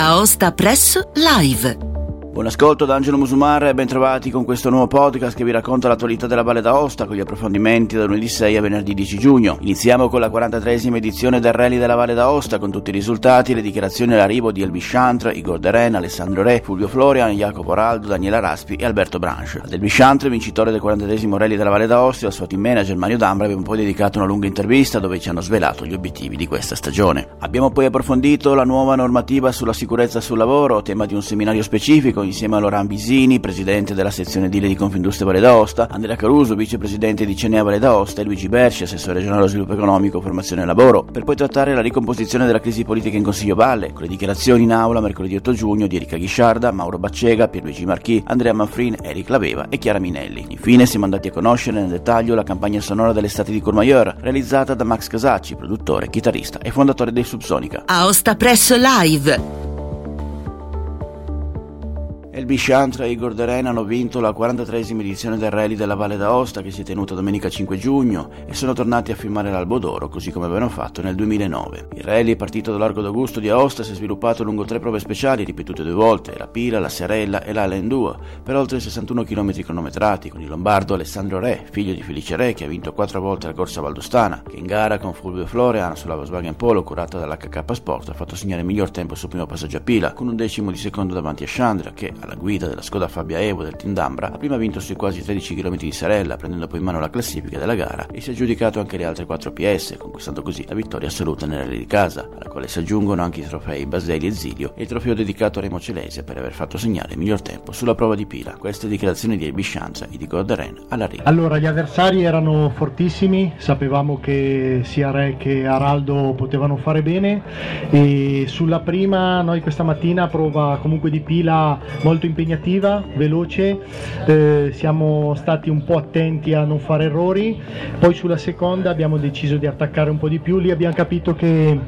Aosta Press Live. Buon ascolto da Angelo Musumar e ben trovati con questo nuovo podcast che vi racconta l'attualità della Valle d'Aosta con gli approfondimenti da lunedì 6 a venerdì 10 giugno. Iniziamo con la 43esima edizione del Rally della Valle d'Aosta con tutti i risultati, le dichiarazioni all'arrivo di Elbi Chantre, Igor Deren, Alessandro Re, Fulvio Florian, Jacopo Raldo, Daniela Raspi e Alberto Branche. Ad Elbi Chantre, vincitore del 43esimo Rally della Valle d'Aosta, al suo team manager Mario D'Ambra abbiamo poi dedicato una lunga intervista dove ci hanno svelato gli obiettivi di questa stagione. Abbiamo poi approfondito la nuova normativa sulla sicurezza sul lavoro, tema di un seminario specifico insieme a Loran Bisini, presidente della sezione Dile di Confindustria Valle d'Aosta, Andrea Caruso, vicepresidente di Cenea Valle d'Aosta e Luigi Berci, assessore regionale allo sviluppo economico, formazione e lavoro, per poi trattare la ricomposizione della crisi politica in Consiglio Valle, con le dichiarazioni in aula mercoledì 8 giugno di Erika Ghisciarda, Mauro Baccega, Pierluigi Marchi, Andrea Manfrin, Eric Laveva e Chiara Minelli. Infine siamo andati a conoscere nel dettaglio la campagna sonora dell'estate di Courmayeur, realizzata da Max Casacci, produttore, chitarrista e fondatore dei Subsonica. Aosta Press Live. Elbi Chantra e Igor Deren hanno vinto la 43esima edizione del Rally della Valle d'Aosta che si è tenuta domenica 5 giugno e sono tornati a firmare l'Albo d'Oro così come avevano fatto nel 2009. Il rally partito dall'Arco d'Augusto di Aosta si è sviluppato lungo tre prove speciali ripetute due volte, la Pila, la Serella e l'Ala Endua, per oltre 61 km cronometrati con il lombardo Alessandro Re, figlio di Felice Re che ha vinto quattro volte la corsa valdostana, che in gara con Fulvio Florian sulla Volkswagen Polo curata dall'HK Sport ha fatto segnare il miglior tempo sul primo passaggio a Pila con un decimo di secondo davanti a Chandra che alla guida della Skoda Fabia Evo del Team D'Ambra ha prima vinto sui quasi 13 km di Sarella, prendendo poi in mano la classifica della gara e si è aggiudicato anche le altre 4 PS, conquistando così la vittoria assoluta nella di casa, alla quale si aggiungono anche i trofei Baselli e Zilio e il trofeo dedicato a Remo Celese per aver fatto segnare il miglior tempo sulla prova di pila. Queste dichiarazioni di Ebiscianza e di Gorderen all'arrivo. Allora, gli avversari erano fortissimi, sapevamo che sia Re che Araldo potevano fare bene e sulla prima noi questa mattina prova comunque di pila molto impegnativa veloce, eh, siamo stati un po' attenti a non fare errori, poi sulla seconda abbiamo deciso di attaccare un po' di più, lì abbiamo capito che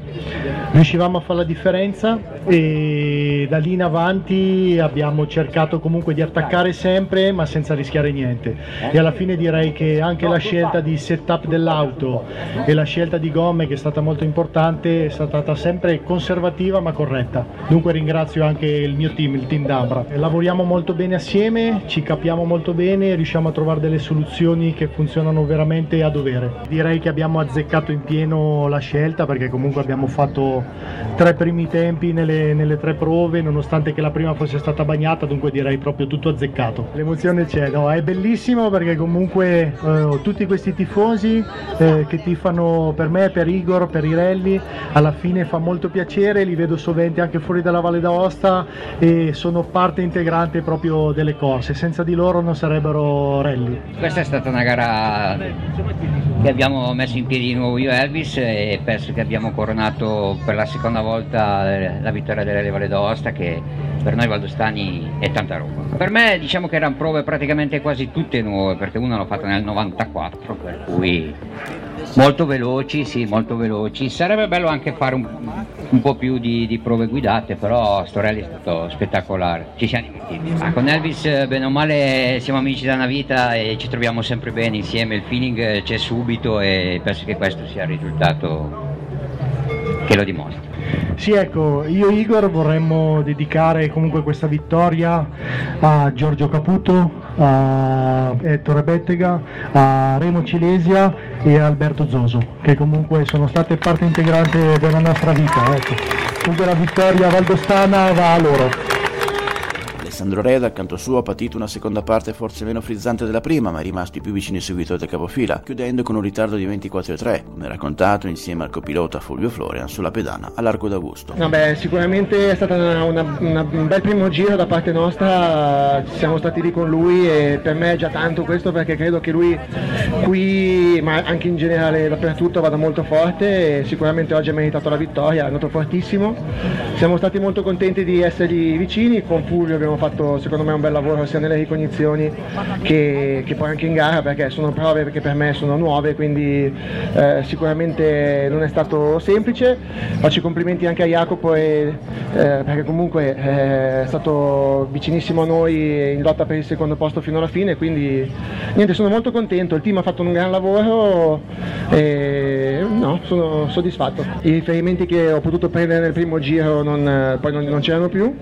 riuscivamo a fare la differenza e da lì in avanti abbiamo cercato comunque di attaccare sempre ma senza rischiare niente e alla fine direi che anche la scelta di setup dell'auto e la scelta di gomme che è stata molto importante è stata sempre conservativa ma corretta. Dunque ringrazio anche il mio team, il team D'Ambra. Lavoriamo molto bene assieme, ci capiamo molto bene, riusciamo a trovare delle soluzioni che funzionano veramente a dovere. Direi che abbiamo azzeccato in pieno la scelta perché comunque abbiamo fatto tre primi tempi nelle, nelle tre prove, nonostante che la prima fosse stata bagnata, dunque direi proprio tutto azzeccato. L'emozione c'è, no? è bellissimo perché comunque eh, tutti questi tifosi eh, che tifano per me, per Igor, per Irelli, alla fine fa molto piacere, li vedo sovente anche fuori dalla Valle d'Aosta e sono parte integrante proprio delle corse, senza di loro non sarebbero rally. Questa è stata una gara che abbiamo messo in piedi di nuovo io e Elvis e penso che abbiamo coronato per la seconda volta la vittoria delle Valle d'Aosta che per noi valdostani è tanta roba. Per me diciamo che erano prove praticamente quasi tutte nuove perché una l'ho fatta nel 94 per cui molto veloci, sì, molto veloci. Sarebbe bello anche fare un, un po' più di, di, prove guidate, però Storelli è stato spettacolare. Ci siamo divertiti. Ah, con Elvis, bene o male, siamo amici da una vita e ci troviamo sempre bene insieme. Il feeling c'è subito e penso che questo sia il risultato che lo dimostra. Sì, ecco, io e Igor vorremmo dedicare comunque questa vittoria a Giorgio Caputo, a Ettore Bettega, a Remo Cilesia e a Alberto Zoso, che comunque sono state parte integrante della nostra vita. Ecco. Comunque la vittoria valdostana va a loro. Alessandro Re dal canto suo ha patito una seconda parte forse meno frizzante della prima, ma è rimasto più vicini subito del capofila, chiudendo con un ritardo di 24,3, come raccontato insieme al copilota Fulvio Florian sulla pedana all'Arco d'Augusto. Vabbè, sicuramente è stato un bel primo giro da parte nostra, siamo stati lì con lui e per me è già tanto questo perché credo che lui qui, ma anche in generale dappertutto, vada molto forte e sicuramente oggi ha meritato la vittoria, è andato fortissimo. Siamo stati molto contenti di essergli vicini, con Fulvio abbiamo fatto secondo me un bel lavoro sia nelle ricognizioni che, che poi anche in gara perché sono prove che per me sono nuove quindi eh, sicuramente non è stato semplice faccio i complimenti anche a Jacopo e, eh, perché comunque eh, è stato vicinissimo a noi in lotta per il secondo posto fino alla fine quindi niente sono molto contento il team ha fatto un gran lavoro e no, sono soddisfatto. I riferimenti che ho potuto prendere nel primo giro non, poi non, non, c'erano più,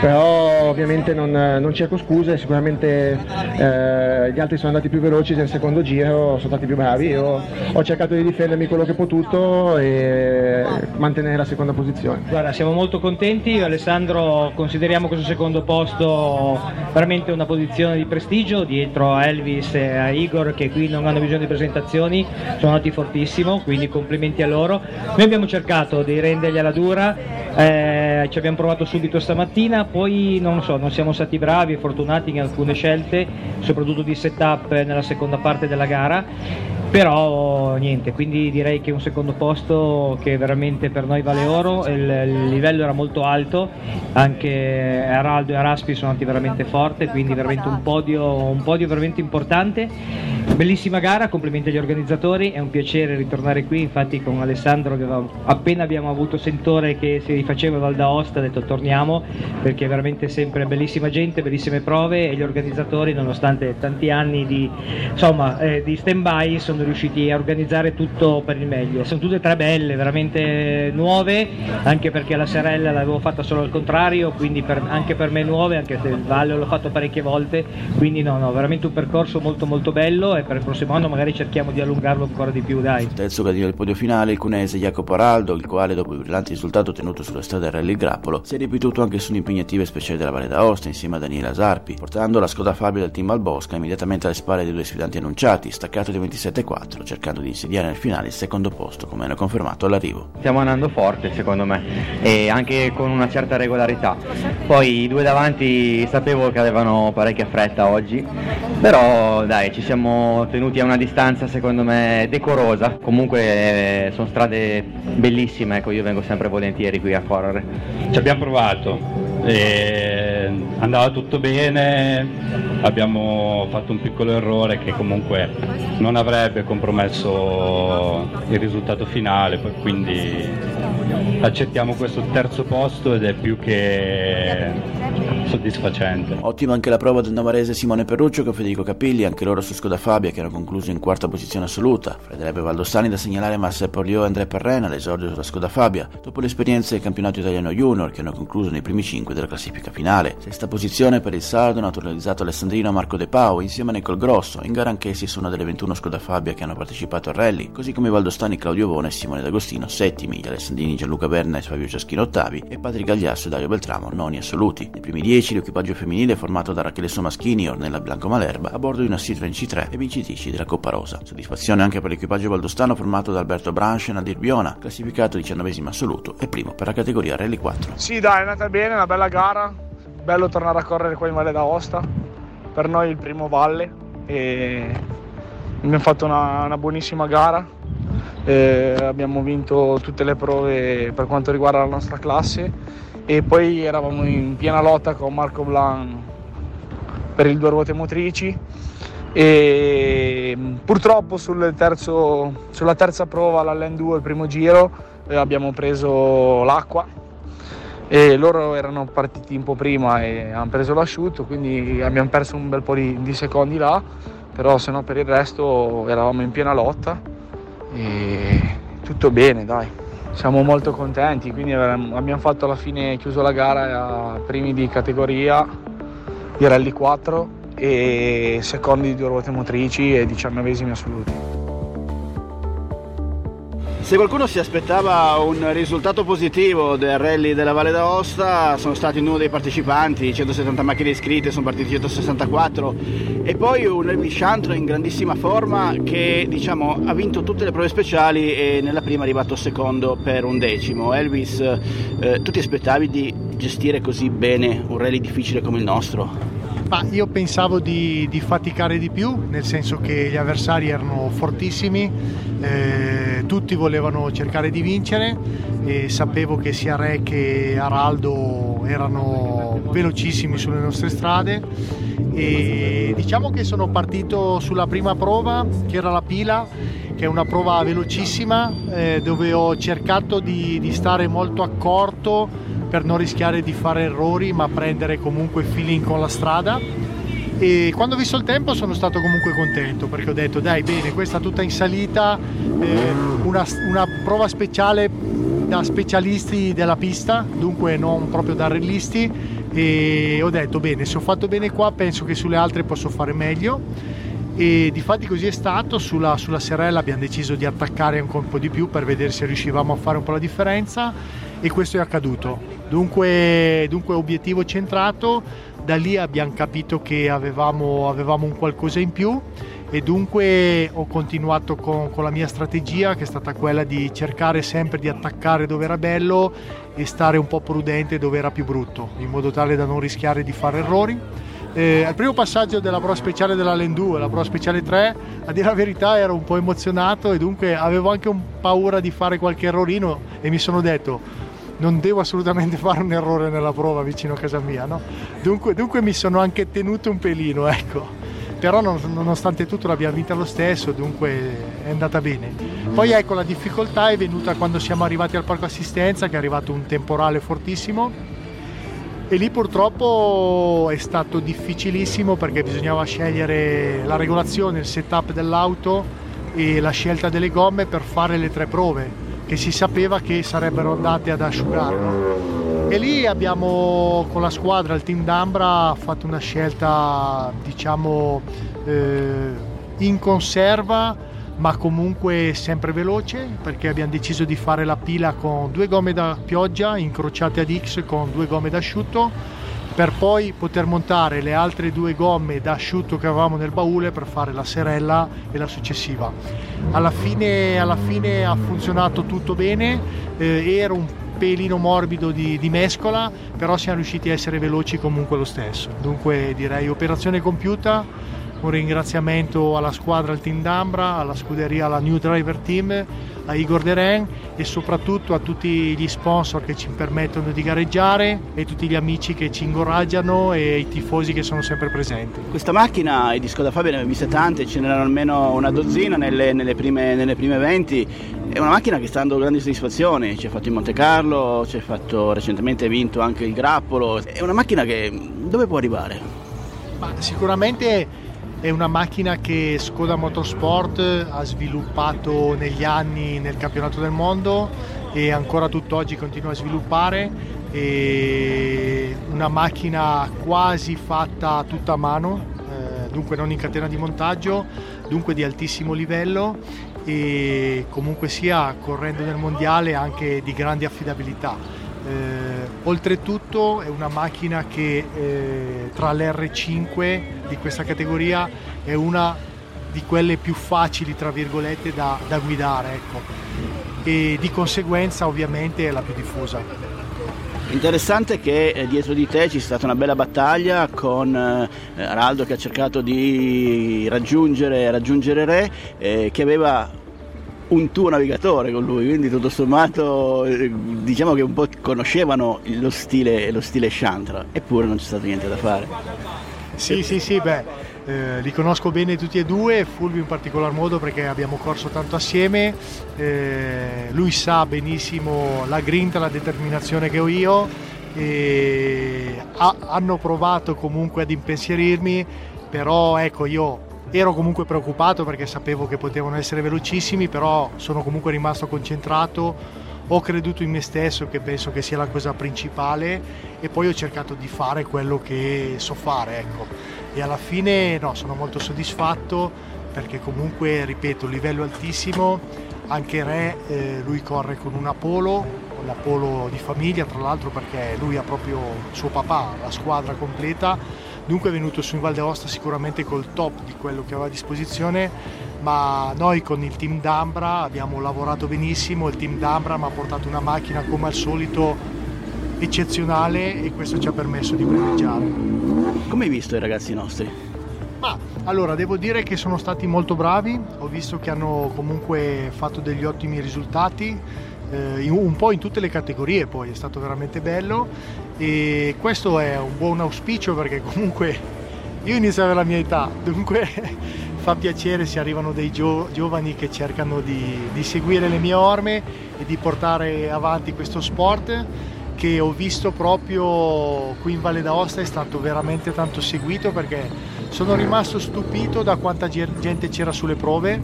però ovviamente non, non cerco scuse, sicuramente eh, gli altri sono andati più veloci nel secondo giro, sono stati più bravi, io ho cercato di difendermi quello che ho potuto e mantenere la seconda posizione. Guarda, siamo molto contenti, Alessandro consideriamo questo secondo posto veramente una posizione di prestigio dietro a Elvis e a Igor che qui non hanno bisogno di presentazioni, sono andati fortissimo, quindi complimenti a loro. Noi abbiamo cercato di rendergli alla dura, eh, ci abbiamo provato subito stamattina, poi non so, non siamo stati bravi e fortunati in alcune scelte, soprattutto di setup nella seconda parte della gara però niente, quindi direi che un secondo posto che veramente per noi vale oro, il, il livello era molto alto, anche Araldo e Araspi sono andati veramente forte, quindi veramente un podio, un podio veramente importante. Bellissima gara, complimenti agli organizzatori, è un piacere ritornare qui, infatti con Alessandro avevamo, appena abbiamo avuto sentore che si rifaceva Val d'Aosta, ha detto torniamo perché è veramente sempre bellissima gente, bellissime prove e gli organizzatori nonostante tanti anni di, insomma, eh, di stand by sono riusciti a organizzare tutto per il meglio. Sono tutte e tre belle, veramente nuove, anche perché la Serella l'avevo fatta solo al contrario, quindi per, anche per me nuove, anche se il Valle l'ho fatto parecchie volte, quindi no, no, veramente un percorso molto molto bello e per il prossimo anno magari cerchiamo di allungarlo ancora di più, dai. Terzo gradino del podio finale il cunese Jacopo Araldo, il quale dopo il brillante risultato ottenuto sulla strada Rally Grappolo si è ripetuto anche su un'impegnativa speciale della Valle d'Aosta insieme a Daniela Sarpi, portando la Skoda Fabio del team Albosca immediatamente alle spalle dei due sfidanti annunciati, staccato di 27-4, cercando di insediare nel finale il secondo posto, come hanno confermato all'arrivo. Stiamo andando forte secondo me e anche con una certa regolarità. Poi i due davanti sapevo che avevano parecchia fretta oggi, però dai ci siamo tenuti a una distanza secondo me decorosa. Comunque eh, sono strade bellissime, ecco io vengo sempre volentieri qui a correre. Ci abbiamo provato, e andava tutto bene, abbiamo fatto un piccolo errore che comunque non avrebbe compromesso il risultato finale, quindi accettiamo questo terzo posto ed è più che soddisfacente. Ottima anche la prova del navarese Simone Perruccio con Federico Capilli, anche loro su Skoda Fabia che hanno concluso in quarta posizione assoluta. Frederebbe Valdostani da segnalare Marcel Porlio e Andrea Perrena all'esordio sulla Skoda Fabia, dopo l'esperienza del campionato italiano junior che hanno concluso nei primi cinque della classifica finale. Sesta posizione per il sardo naturalizzato alessandrino Marco De Pau insieme a Nicol Grosso, in gara anch'essi su una delle 21 Skoda Fabia che hanno partecipato al rally, così come Valdostani Claudio Vone e Simone D'Agostino settimi, gli alessandrini Gianluca Berna e Fabio Ciaschino ottavi e Patrick Gagliasso e Dario Beltramo noni assoluti. Nei primi 10 l'equipaggio femminile formato da Rachele Somaschini, Ornella Blanco Malerba a bordo di una Citroen C3 e vincitrici della Coppa Rosa. Soddisfazione anche per l'equipaggio valdostano formato da Alberto Branche e Nadir Biona, classificato 19 assoluto e primo per la categoria Rally 4. Sì dai, è andata bene, una bella gara, bello tornare a correre qua in Valle d'Aosta, per noi il primo Valle e abbiamo fatto una, una buonissima gara, eh, abbiamo vinto tutte le prove per quanto riguarda la nostra classe e poi eravamo in piena lotta con Marco Blan per il due ruote motrici. E purtroppo sul terzo, sulla terza prova l'Allen 2 il primo giro eh, abbiamo preso l'acqua. E loro erano partiti un po' prima e hanno preso l'asciutto quindi abbiamo perso un bel po' di, di secondi là. Però se no per il resto eravamo in piena lotta. E tutto bene dai siamo molto contenti, quindi abbiamo fatto alla fine, chiuso la gara a primi di categoria di Rally 4 e secondi di due ruote motrici e diciannovesimi assoluti. Se qualcuno si aspettava un risultato positivo del rally della Valle d'Aosta, sono stati uno dei partecipanti, 170 macchine iscritte, sono partiti 164 e poi un Elvis Chantro in grandissima forma che diciamo, ha vinto tutte le prove speciali e nella prima è arrivato secondo per un decimo. Elvis, eh, tu ti aspettavi di gestire così bene un rally difficile come il nostro? Ma io pensavo di, di, faticare di più, nel senso che gli avversari erano fortissimi, eh, tutti volevano cercare di vincere e sapevo che sia Re che Araldo erano velocissimi sulle nostre strade. E diciamo che sono partito sulla prima prova che era la pila che è una prova velocissima eh, dove ho cercato di, di stare molto accorto per non rischiare di fare errori ma prendere comunque feeling con la strada. E quando ho visto il tempo sono stato comunque contento perché ho detto dai bene questa tutta in salita eh, una, una, prova speciale da specialisti della pista dunque non proprio da rellisti e ho detto bene se ho fatto bene qua penso che sulle altre posso fare meglio e di fatti così è stato sulla, sulla serella abbiamo deciso di attaccare un po' di più per vedere se riuscivamo a fare un po' la differenza e questo è accaduto dunque, dunque obiettivo centrato da lì abbiamo capito che avevamo, avevamo un qualcosa in più e dunque ho continuato con, con, la mia strategia che è stata quella di cercare sempre di attaccare dove era bello e stare un po' prudente dove era più brutto in modo tale da non rischiare di fare errori. Eh, al primo passaggio della Pro Speciale della Len 2 la Pro Speciale 3 a dire la verità ero un po' emozionato e dunque avevo anche paura di fare qualche errorino e mi sono detto non devo assolutamente fare un errore nella prova vicino a casa mia, no? dunque, dunque, mi sono anche tenuto un pelino, ecco. Però non, nonostante tutto l'abbiamo vinta lo stesso, dunque è andata bene. Poi ecco la difficoltà è venuta quando siamo arrivati al parco assistenza, che è arrivato un temporale fortissimo e lì purtroppo è stato difficilissimo perché bisognava scegliere la regolazione, il setup dell'auto e la scelta delle gomme per fare le tre prove che si sapeva che sarebbero andate ad asciugare. No? E lì abbiamo con la squadra, il team d'Ambra, fatto una scelta diciamo eh, in conserva ma comunque sempre veloce perché abbiamo deciso di fare la pila con due gomme da pioggia incrociate ad X con due gomme d'asciutto per poi poter montare le altre due gomme da asciutto che avevamo nel baule per fare la serella e la successiva. Alla fine, alla fine ha funzionato tutto bene, eh, era un pelino morbido di, di, mescola, però siamo riusciti a essere veloci comunque lo stesso. Dunque direi operazione compiuta un ringraziamento alla squadra, al team d'Ambra, alla scuderia, alla New Driver Team, a Igor Deren e soprattutto a tutti gli sponsor che ci permettono di gareggiare e tutti gli amici che ci incoraggiano e i tifosi che sono sempre presenti. Questa macchina, i di Skoda Fabia ne abbiamo viste tante, ce n'erano almeno una dozzina nelle, nelle, prime, nelle prime 20, è una macchina che sta dando grandi soddisfazioni, ci ha fatto in Monte Carlo, ci ha fatto recentemente vinto anche il grappolo, è una macchina che dove può arrivare? Ma sicuramente è una macchina che Skoda Motorsport ha sviluppato negli anni nel campionato del mondo e ancora tutt'oggi continua a sviluppare. È una macchina quasi fatta tutta a mano, eh, dunque non in catena di montaggio, dunque di altissimo livello e comunque sia correndo nel mondiale anche di grande affidabilità eh, oltretutto è una macchina che eh, tra l'R5 di questa categoria è una di quelle più facili tra virgolette da, da guidare ecco. e di conseguenza ovviamente è la più diffusa. Interessante che eh, dietro di te ci sia stata una bella battaglia con eh, Araldo che ha cercato di raggiungere, raggiungere Re, eh, che aveva un tuo navigatore con lui, quindi tutto sommato eh, diciamo che un po' conoscevano lo stile, lo stile Chantra, eppure non c'è stato niente da fare. Sì, sì, sì, beh, eh, li conosco bene tutti e due, Fulvio in particolar modo perché abbiamo corso tanto assieme, eh, lui sa benissimo la grinta, la determinazione che ho io e ha, hanno provato comunque ad impensierirmi, però ecco io ero comunque preoccupato perché sapevo che potevano essere velocissimi, però sono comunque rimasto concentrato, ho creduto in me stesso che penso che sia la cosa principale e poi ho cercato di fare quello che so fare, ecco. E alla fine no, sono molto soddisfatto perché comunque, ripeto, livello altissimo, anche Re, eh, lui corre con una Polo, la Polo di famiglia tra l'altro perché lui ha proprio suo papà, la squadra completa dunque è venuto su in Val d'Aosta sicuramente col top di quello che aveva a disposizione ma noi con il team D'Ambra abbiamo lavorato benissimo il team D'Ambra mi ha portato una macchina come al solito eccezionale e questo ci ha permesso di primeggiare come hai visto i ragazzi nostri? Ma, allora devo dire che sono stati molto bravi ho visto che hanno comunque fatto degli ottimi risultati eh, un po' in tutte le categorie poi è stato veramente bello e questo è un buon auspicio perché comunque io inizio ad avere la mia età dunque fa piacere se arrivano dei gio- giovani che cercano di, di, seguire le mie orme e di portare avanti questo sport che ho visto proprio qui in Valle d'Aosta è stato veramente tanto seguito perché sono rimasto stupito da quanta gente c'era sulle prove,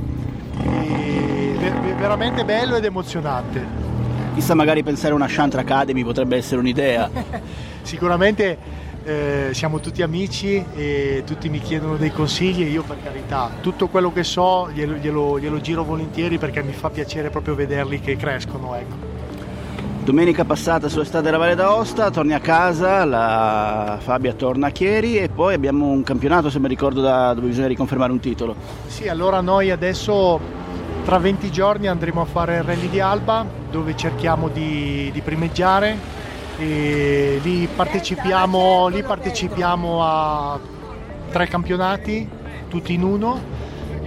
veramente bello ed emozionante. Chissà magari pensare a una Chantra Academy potrebbe essere un'idea. Sicuramente eh, siamo tutti amici e tutti mi chiedono dei consigli e io per carità tutto quello che so glielo, glielo, glielo giro volentieri perché mi fa piacere proprio vederli che crescono. Ecco. Domenica passata su Estate della Valle d'Aosta, torni a casa, la Fabia torna a Chieri e poi abbiamo un campionato, se mi ricordo, da, dove bisogna riconfermare un titolo. Sì, allora noi adesso tra 20 giorni andremo a fare il Rally di Alba dove cerchiamo di, di primeggiare e lì partecipiamo, lì partecipiamo a tre campionati, tutti in uno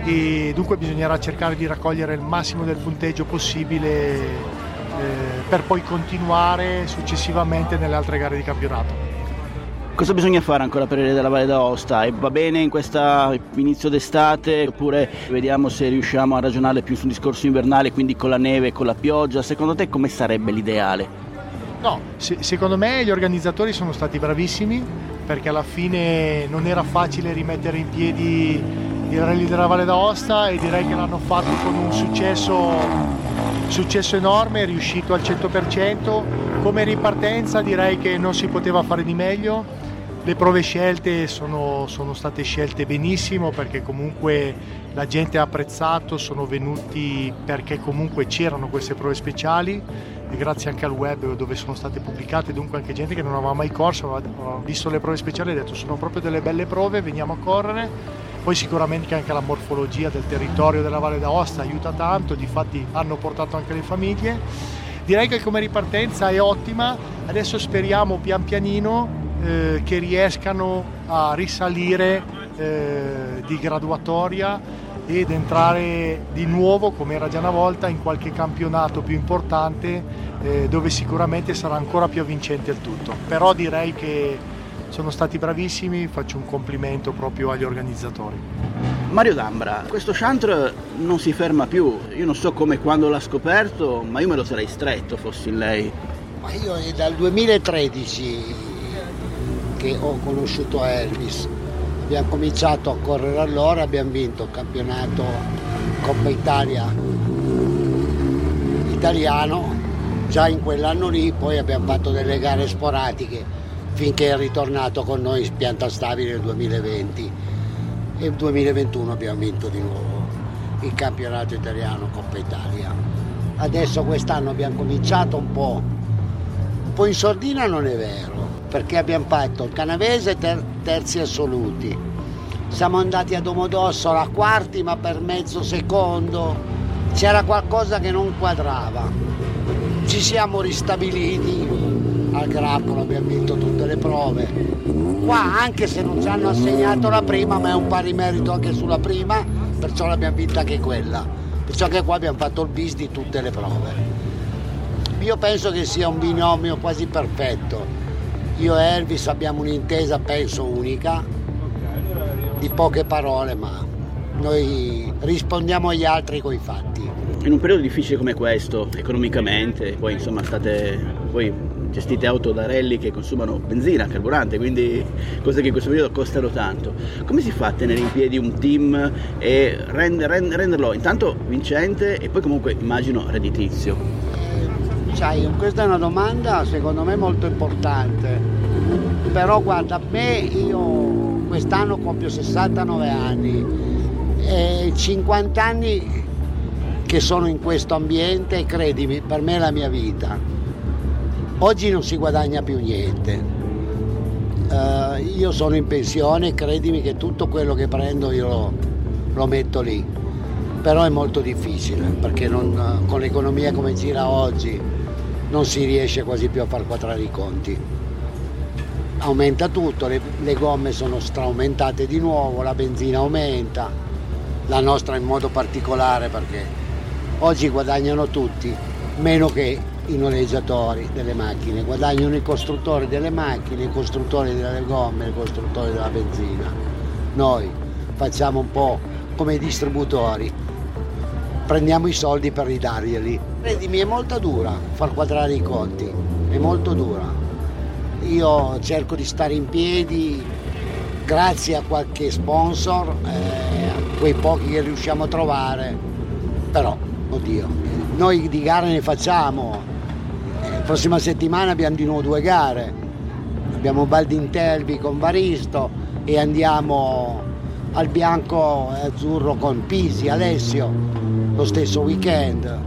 e dunque bisognerà cercare di raccogliere il massimo del punteggio possibile eh, per poi continuare successivamente nelle altre gare di campionato. Cosa bisogna fare ancora per il della Valle d'Aosta? E va bene in questo inizio d'estate oppure vediamo se riusciamo a ragionare più su un discorso invernale, quindi con la neve e con la pioggia? Secondo te come sarebbe l'ideale? No, se, secondo me gli organizzatori sono stati bravissimi perché alla fine non era facile rimettere in piedi il rally della Valle d'Aosta e direi che l'hanno fatto con un successo successo enorme, riuscito al 100%, come ripartenza direi che non si poteva fare di meglio, le prove scelte sono, sono, state scelte benissimo perché comunque la gente ha apprezzato, sono venuti perché comunque c'erano queste prove speciali. E grazie anche al web dove sono state pubblicate, dunque anche gente che non aveva mai corso, aveva visto le prove speciali e ha detto sono proprio delle belle prove, veniamo a correre. Poi sicuramente anche la morfologia del territorio della Valle d'Aosta aiuta tanto, difatti hanno portato anche le famiglie. Direi che come ripartenza è ottima, adesso speriamo pian pianino eh, che riescano a risalire eh, di graduatoria ed entrare di nuovo, come era già una volta, in qualche campionato più importante eh, dove sicuramente sarà ancora più avvincente il tutto. Però direi che sono stati bravissimi, faccio un complimento proprio agli organizzatori. Mario D'Ambra, questo chantre non si ferma più, io non so come quando l'ha scoperto, ma io me lo sarei stretto fossi lei. Ma io è dal 2013 che ho conosciuto Elvis, abbiamo cominciato a correre allora, abbiamo vinto il campionato Coppa Italia italiano, già in quell'anno lì poi abbiamo fatto delle gare sporadiche finché è ritornato con noi in pianta stabile nel 2020 e nel 2021 abbiamo vinto di nuovo il campionato italiano Coppa Italia. Adesso quest'anno abbiamo cominciato un po', un po' in sordina non è vero, perché abbiamo fatto il canavese ter- terzi assoluti, siamo andati a Domodossola quarti ma per mezzo secondo, c'era qualcosa che non quadrava, ci siamo ristabiliti al grappolo abbiamo vinto tutte le prove. Qua anche se non ci hanno assegnato la prima, ma è un pari merito anche sulla prima, perciò l'abbiamo vinta anche quella. Perciò che qua abbiamo fatto il bis di tutte le prove. Io penso che sia un binomio quasi perfetto. Io e Elvis abbiamo un'intesa, penso, unica, di poche parole, ma noi rispondiamo agli altri con i fatti. In un periodo difficile come questo, economicamente, poi insomma state voi gestite auto da rally che consumano benzina, carburante, quindi cose che in questo periodo costano tanto. Come si fa a tenere in piedi un team e rend, rend, renderlo intanto vincente e poi comunque immagino redditizio? Sai, questa è una domanda secondo me molto importante, però guarda, me io quest'anno compio 69 anni e 50 anni che sono in questo ambiente, credimi, per me è la mia vita Oggi non si guadagna più niente. Uh, io sono in pensione, credimi che tutto quello che prendo io lo, lo metto lì. Però è molto difficile perché non, con l'economia come gira oggi non si riesce quasi più a far quadrare i conti. Aumenta tutto, le, le gomme sono straumentate di nuovo, la benzina aumenta, la nostra in modo particolare perché oggi guadagnano tutti, meno che i noleggiatori delle macchine, guadagnano i costruttori delle macchine, i costruttori delle gomme, i costruttori della benzina. Noi facciamo un po' come distributori, prendiamo i soldi per ridarglieli. Credimi, è molto dura far quadrare i conti. è molto dura. Io cerco di stare in piedi grazie a qualche sponsor, eh, a quei pochi che riusciamo a trovare, però, oddio, noi di gare ne facciamo. La eh, prossima settimana abbiamo di nuovo due gare. Abbiamo Baldintelvi con Varisto e andiamo al bianco e azzurro con Pisi, Alessio, lo stesso weekend.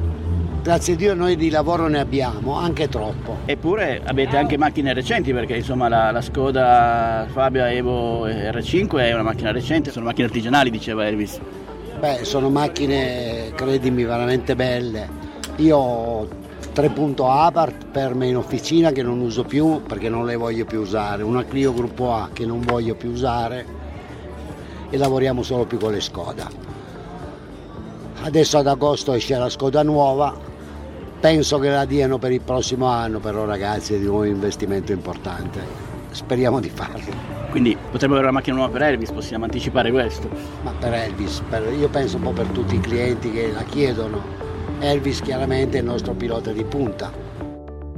Grazie a Dio noi di lavoro ne abbiamo, anche troppo. Eppure avete anche macchine recenti perché insomma la, la Skoda Fabia Evo R5 è una macchina recente, sono macchine artigianali diceva Elvis. Beh, sono macchine, credimi, veramente belle. Io ho tre punto Abarth per me in officina che non uso più perché non le voglio più usare, una Clio Gruppo A che non voglio più usare e lavoriamo solo più con le Skoda. Adesso ad agosto esce la Skoda nuova, penso che la diano per il prossimo anno, però ragazzi è di nuovo un investimento importante, speriamo di farlo. Quindi potremmo avere una macchina nuova per Elvis, possiamo anticipare questo? Ma per Elvis, per, io penso un po' per tutti i clienti che la chiedono. Elvis chiaramente è il nostro pilota di punta.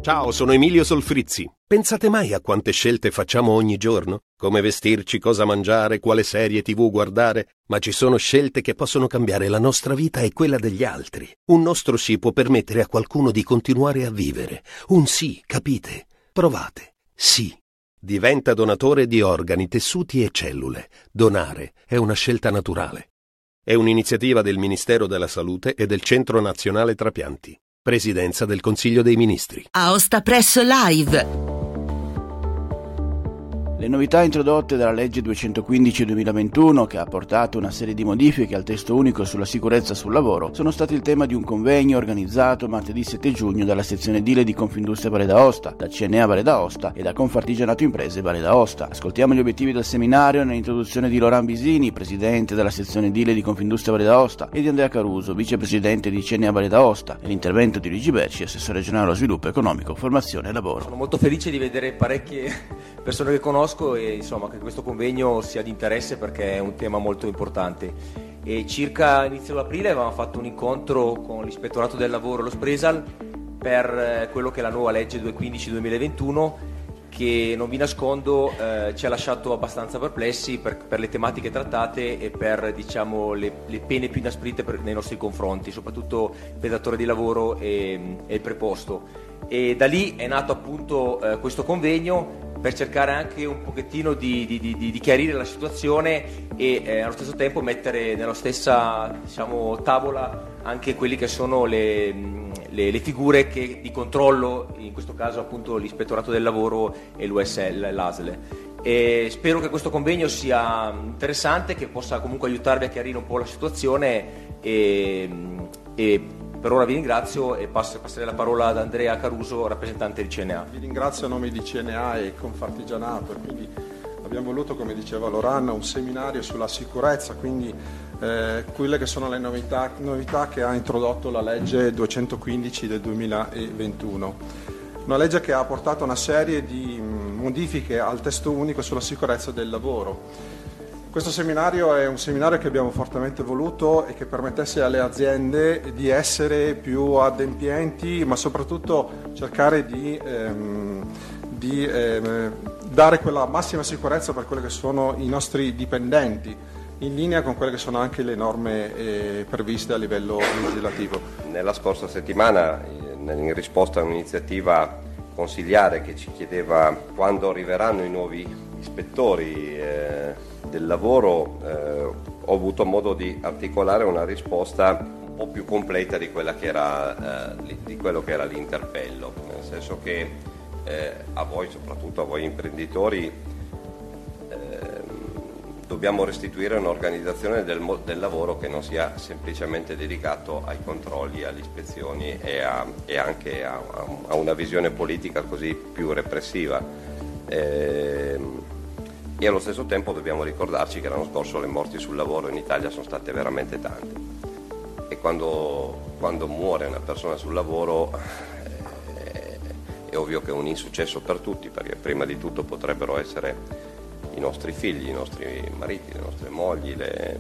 Ciao, sono Emilio Solfrizzi. Pensate mai a quante scelte facciamo ogni giorno? Come vestirci, cosa mangiare, quale serie tv guardare? Ma ci sono scelte che possono cambiare la nostra vita e quella degli altri. Un nostro sì può permettere a qualcuno di continuare a vivere. Un sì, capite? Provate. Sì. Diventa donatore di organi, tessuti e cellule. Donare è una scelta naturale. È un'iniziativa del Ministero della Salute e del Centro Nazionale Trapianti. Presidenza del Consiglio dei Ministri. Aosta Press Live. Le novità introdotte dalla legge 215-2021, che ha portato una serie di modifiche al testo unico sulla sicurezza sul lavoro, sono state il tema di un convegno organizzato martedì 7 giugno dalla sezione Dile di Confindustria Valle d'Aosta, da CNA Valle d'Aosta e da Confartigianato Imprese Valle d'Aosta. Ascoltiamo gli obiettivi del seminario nell'introduzione di Loran Bisini, presidente della sezione Dile di Confindustria Valle d'Aosta, e di Andrea Caruso, vicepresidente di CNA Valle d'Aosta, e l'intervento di Luigi Berci, assessore regionale allo sviluppo economico, formazione e lavoro. Sono molto felice di vedere parecchie persone che conosco conosco e insomma che questo convegno sia di interesse perché è un tema molto importante. E circa inizio aprile avevamo fatto un incontro con l'ispettorato del lavoro, lo Spresal, per eh, quello che è la nuova legge 215-2021 che non vi nascondo eh, ci ha lasciato abbastanza perplessi per, per, le tematiche trattate e per diciamo, le, le, pene più inasprite per, nei nostri confronti, soprattutto il datore di lavoro e, e il preposto. E da lì è nato appunto eh, questo convegno per cercare anche un pochettino di, di, di, di chiarire la situazione e eh, allo stesso tempo mettere nella stessa diciamo, tavola anche quelle che sono le, le, le figure che, di controllo, in questo caso appunto l'ispettorato del lavoro e l'USL, l'ASLE. E spero che questo convegno sia interessante, che possa comunque aiutarvi a chiarire un po' la situazione e, e per ora vi ringrazio e passo, passerei la parola ad Andrea Caruso, rappresentante di CNA. Vi ringrazio a nome di CNA e Confartigianato. Quindi abbiamo voluto, come diceva Loranna, un seminario sulla sicurezza, quindi eh, quelle che sono le novità, novità che ha introdotto la legge 215 del 2021. Una legge che ha portato una serie di mm, modifiche al testo unico sulla sicurezza del lavoro questo seminario è un seminario che abbiamo fortemente voluto e che permettesse alle aziende di essere più adempienti, ma soprattutto cercare di, ehm, di ehm, dare quella massima sicurezza per quelli che sono i nostri dipendenti, in linea con quelle che sono anche le norme eh, previste a livello legislativo. Nella scorsa settimana, in risposta a un'iniziativa consigliare che ci chiedeva quando arriveranno i nuovi ispettori, eh, del lavoro eh, ho avuto modo di articolare una risposta un po' più completa di, era, eh, di quello che era l'interpello, nel senso che eh, a voi, soprattutto a voi imprenditori, ehm, dobbiamo restituire un'organizzazione del, del, lavoro che non sia semplicemente dedicato ai controlli, alle ispezioni e, a, e anche a, a, una visione politica così più repressiva. Eh, e allo stesso tempo dobbiamo ricordarci che l'anno scorso le morti sul lavoro in Italia sono state veramente tante. E quando, quando muore una persona sul lavoro eh, è ovvio che è un insuccesso per tutti perché prima di tutto potrebbero essere i nostri figli, i nostri mariti, le nostre mogli, le,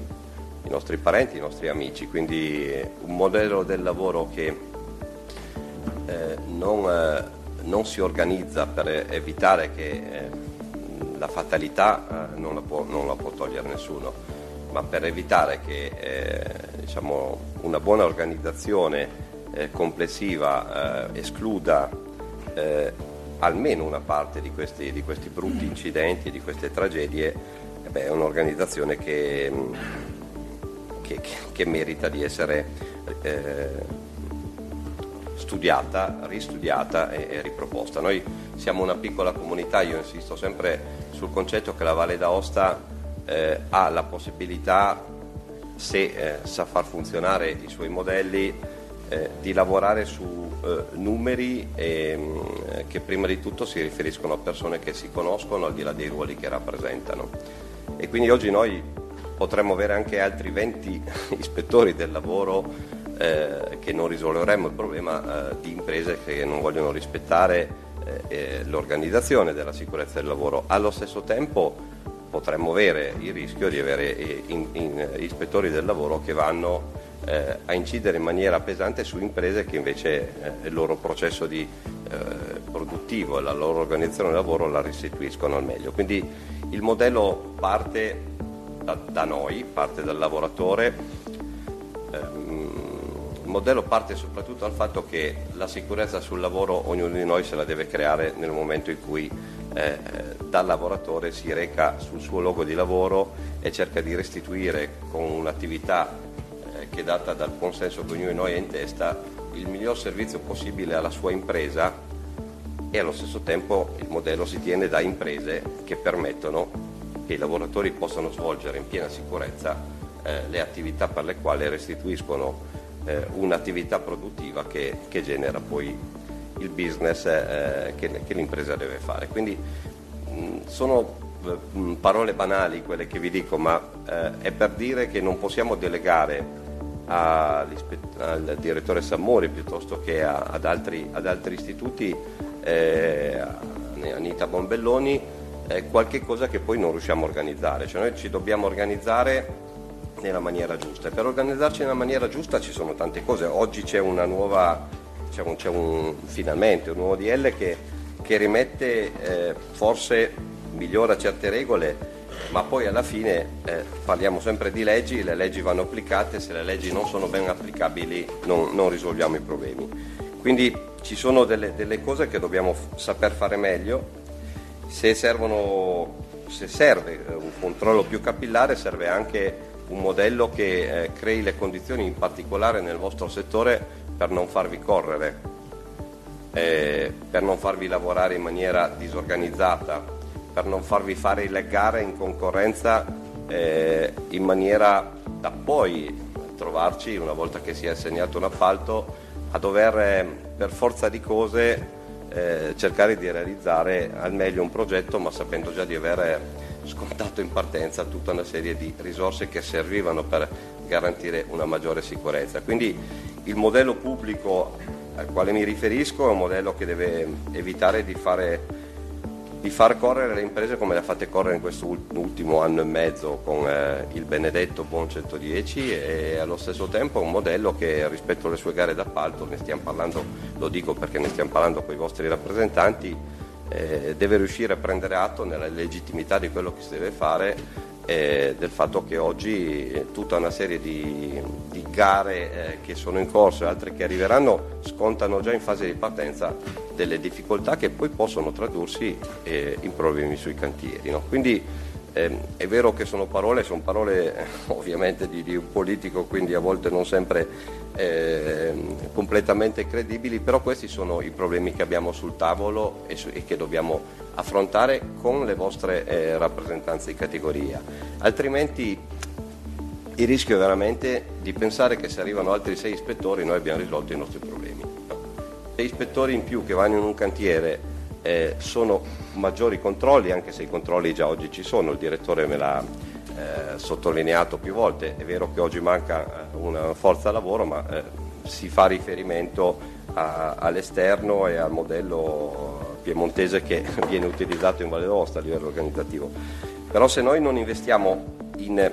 i nostri parenti, i nostri amici, quindi un modello del lavoro che eh, non... Eh, non si organizza per evitare che eh, la fatalità eh, non la, può, non, la può, togliere nessuno, ma per evitare che eh, diciamo, una buona organizzazione eh, complessiva eh, escluda eh, almeno una parte di questi, di questi, brutti incidenti, di queste tragedie, eh beh, è un'organizzazione che, mm, che, che, merita di essere studiata, ristudiata e, e, riproposta. Noi siamo una piccola comunità, io insisto sempre sul concetto che la Valle d'Aosta eh, ha la possibilità, se sa far funzionare i suoi modelli, eh, di lavorare su eh, numeri e, mh, mm, che prima di tutto si riferiscono a persone che si conoscono al di là dei ruoli che rappresentano. E quindi oggi noi potremmo avere anche altri 20 ispettori del lavoro eh, che non risolveremmo il problema eh, di imprese che non vogliono rispettare eh, l'organizzazione della sicurezza del lavoro. Allo stesso tempo potremmo avere il rischio di avere eh, in, in, ispettori del lavoro che vanno eh, a incidere in maniera pesante su imprese che invece eh, il loro processo di, eh, produttivo e la loro organizzazione del lavoro la restituiscono al meglio. Quindi il modello parte da, da noi, parte dal lavoratore. Modello parte soprattutto dal fatto che la sicurezza sul lavoro ognuno di noi se la deve creare nel momento in cui eh, dal lavoratore si reca sul suo luogo di lavoro e cerca di restituire con un'attività che data dal consenso che ognuno di noi ha in testa, il miglior servizio possibile alla sua impresa e allo stesso tempo il modello si tiene da imprese che permettono che i lavoratori possano svolgere in piena sicurezza eh, le attività per le quali restituiscono eh, un'attività produttiva che, che, genera poi il business eh, che, che, l'impresa deve fare. Quindi mh, sono mh, parole banali quelle che vi dico, ma eh, è per dire che non possiamo delegare al direttore Sammori piuttosto che a, ad, altri, ad, altri, istituti, eh, Anita Bombelloni, eh, qualche cosa che poi non riusciamo a organizzare. Cioè noi ci dobbiamo organizzare nella maniera giusta e per organizzarci nella maniera giusta ci sono tante cose. Oggi c'è una nuova, un, c'è un, finalmente un nuovo DL che, che rimette, eh, forse migliora certe regole ma poi alla fine eh, parliamo sempre di leggi, le leggi vanno applicate, se le leggi non sono ben applicabili non, non risolviamo i problemi. Quindi ci sono delle, delle, cose che dobbiamo saper fare meglio, se, servono, se serve un controllo più capillare serve anche un modello che eh, crei le condizioni in particolare nel vostro settore per non farvi correre, eh, per non farvi lavorare in maniera disorganizzata, per non farvi fare le gare in concorrenza eh, in maniera da poi trovarci, una volta che si è assegnato un appalto, a dover eh, per forza di cose eh, cercare di realizzare al meglio un progetto, ma sapendo già di aver scontato in partenza tutta una serie di risorse che servivano per garantire una maggiore sicurezza. Quindi il modello pubblico al quale mi riferisco è un modello che deve evitare di fare di far correre le imprese come le ha fatte correre in questo ultimo anno e mezzo con eh, il benedetto Buon 110 e allo stesso tempo un modello che rispetto alle sue gare d'appalto, ne stiamo parlando, lo dico perché ne stiamo parlando con i vostri rappresentanti, eh, deve riuscire a prendere atto nella legittimità di quello che si deve fare eh, del fatto che oggi eh, tutta una serie di, di gare eh, che sono in corso e altre che arriveranno scontano già in fase di partenza delle difficoltà che poi possono tradursi eh, in problemi sui cantieri. No? Quindi eh, è vero che sono parole, sono parole ovviamente di, di, un politico, quindi a volte non sempre eh, completamente credibili, però questi sono i problemi che abbiamo sul tavolo e, su, e che dobbiamo affrontare con le vostre eh, rappresentanze di categoria. Altrimenti il rischio è veramente di pensare che se arrivano altri sei ispettori noi abbiamo risolto i nostri problemi. Sei ispettori in più che vanno in un cantiere eh, sono maggiori controlli, anche se i controlli già oggi ci sono, il direttore me l'ha eh, sottolineato più volte, è vero che oggi manca eh, una forza lavoro, ma eh, si fa riferimento a, all'esterno e al modello piemontese che viene utilizzato in Valle d'Aosta a livello organizzativo. Però se noi non investiamo in,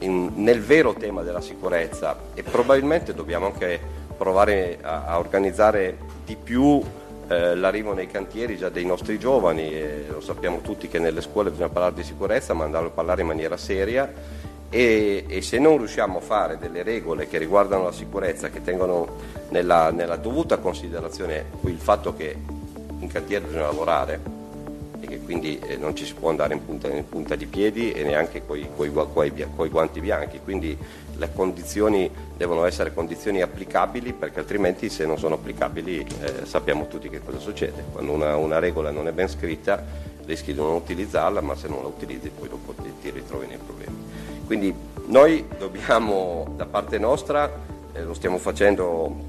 in, nel vero tema della sicurezza e probabilmente dobbiamo anche provare a, a organizzare di più eh, l'arrivo nei cantieri già dei nostri giovani, e lo sappiamo tutti che nelle scuole bisogna parlare di sicurezza, ma andarlo a parlare in maniera seria. E, e, se non riusciamo a fare delle regole che riguardano la sicurezza, che tengono nella, nella dovuta considerazione il fatto che in cantiere bisogna lavorare e che quindi eh, non ci si può andare in punta, in punta di piedi e neanche con i guanti bianchi, quindi le condizioni devono essere condizioni applicabili perché altrimenti se non sono applicabili eh, sappiamo tutti che cosa succede. Quando una, una, regola non è ben scritta rischi di non utilizzarla, ma se non la utilizzi poi dopo ti, ti ritrovi nei problemi. Quindi noi dobbiamo da parte nostra, eh, lo stiamo facendo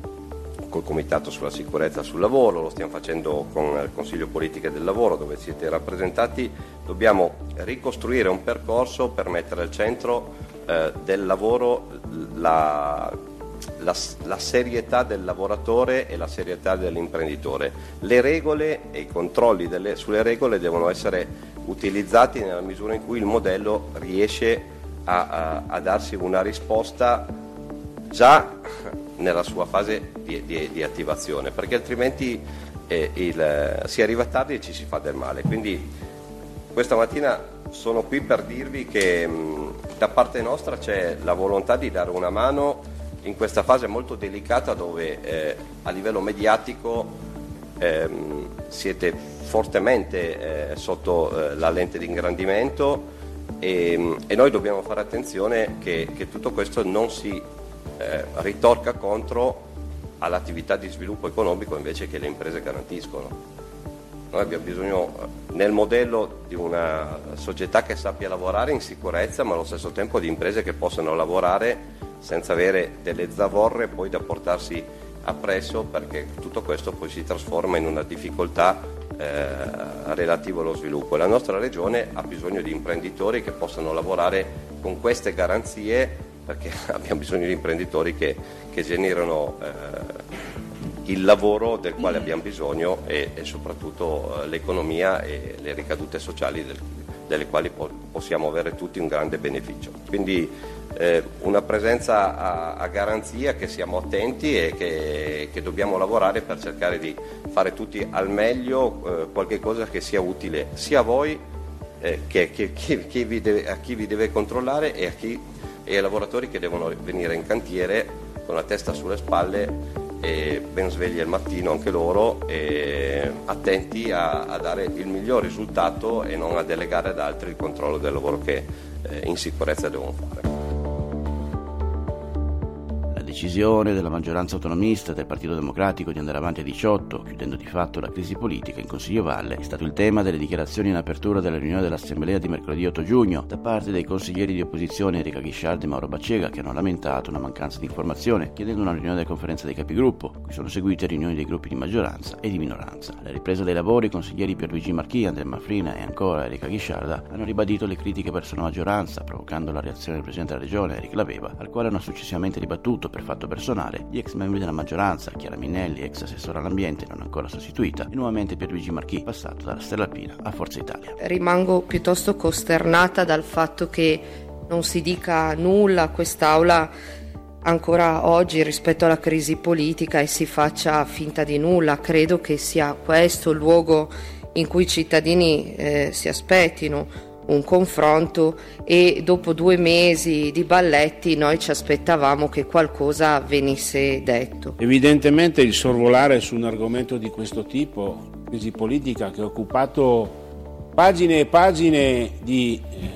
col Comitato sulla sicurezza sul lavoro, lo stiamo facendo con il Consiglio Politiche del Lavoro dove siete rappresentati, dobbiamo ricostruire un percorso per mettere al centro eh, del lavoro la, la, la, serietà del lavoratore e la serietà dell'imprenditore. Le regole e i controlli delle, sulle regole devono essere utilizzati nella misura in cui il modello riesce a, a, a darsi una risposta già nella sua fase di, di, di attivazione, perché altrimenti eh, il, si arriva tardi e ci si fa del male. Quindi questa mattina sono qui per dirvi che mh, da parte nostra c'è la volontà di dare una mano in questa fase molto delicata dove eh, a livello mediatico ehm, siete fortemente eh, sotto eh, la lente di ingrandimento e, e, noi dobbiamo fare attenzione che, che tutto questo non si eh, ritorca contro all'attività di sviluppo economico invece che le imprese garantiscono. Noi abbiamo bisogno nel modello di una società che sappia lavorare in sicurezza ma allo stesso tempo di imprese che possano lavorare senza avere delle zavorre poi da portarsi appresso perché tutto questo poi si trasforma in una difficoltà eh, relativa allo sviluppo. La nostra regione ha bisogno di imprenditori che possano lavorare con queste garanzie perché abbiamo bisogno di imprenditori che, che generano eh, il lavoro del quale abbiamo bisogno e, e soprattutto eh, l'economia e le ricadute sociali del, delle quali po- possiamo avere tutti un grande beneficio. Quindi eh, una presenza a, a, garanzia che siamo attenti e che, che, dobbiamo lavorare per cercare di fare tutti al meglio eh, qualche cosa che sia utile sia a voi eh, che, che, che deve, a chi vi deve controllare e chi e ai lavoratori che devono venire in cantiere con la testa sulle spalle e ben svegli al mattino anche loro e attenti a, a, dare il miglior risultato e non a delegare ad altri il controllo del lavoro che eh, in sicurezza devono fare decisione della maggioranza autonomista del Partito Democratico di andare avanti a 18, chiudendo di fatto la crisi politica in Consiglio Valle, è stato il tema delle dichiarazioni in apertura della riunione dell'Assemblea di mercoledì 8 giugno da parte dei consiglieri di opposizione Enrica Ghisciardi e Mauro Baccega che hanno lamentato una mancanza di informazione chiedendo una riunione della conferenza dei capigruppo, cui sono seguite riunioni dei gruppi di maggioranza e di minoranza. Alla ripresa dei lavori i consiglieri Pierluigi Marchi, Andrea Mafrina e ancora Enrica Ghisciarda hanno ribadito le critiche verso la maggioranza, provocando la reazione del Presidente della Regione Eric Laveva, al quale hanno successivamente ribattuto per fatto personale gli ex membri della maggioranza, Chiara Minnelli, ex assessore all'ambiente non ancora sostituita, e nuovamente Pierluigi Marchi, passato dalla Stella Alpina a Forza Italia. Rimango piuttosto costernata dal fatto che non si dica nulla a quest'Aula ancora oggi rispetto alla crisi politica e si faccia finta di nulla. Credo che sia questo il luogo in cui i cittadini eh, si aspettino un confronto e dopo due mesi di balletti noi ci aspettavamo che qualcosa venisse detto. Evidentemente il sorvolare su un argomento di questo tipo, crisi politica che ha occupato pagine e pagine di eh,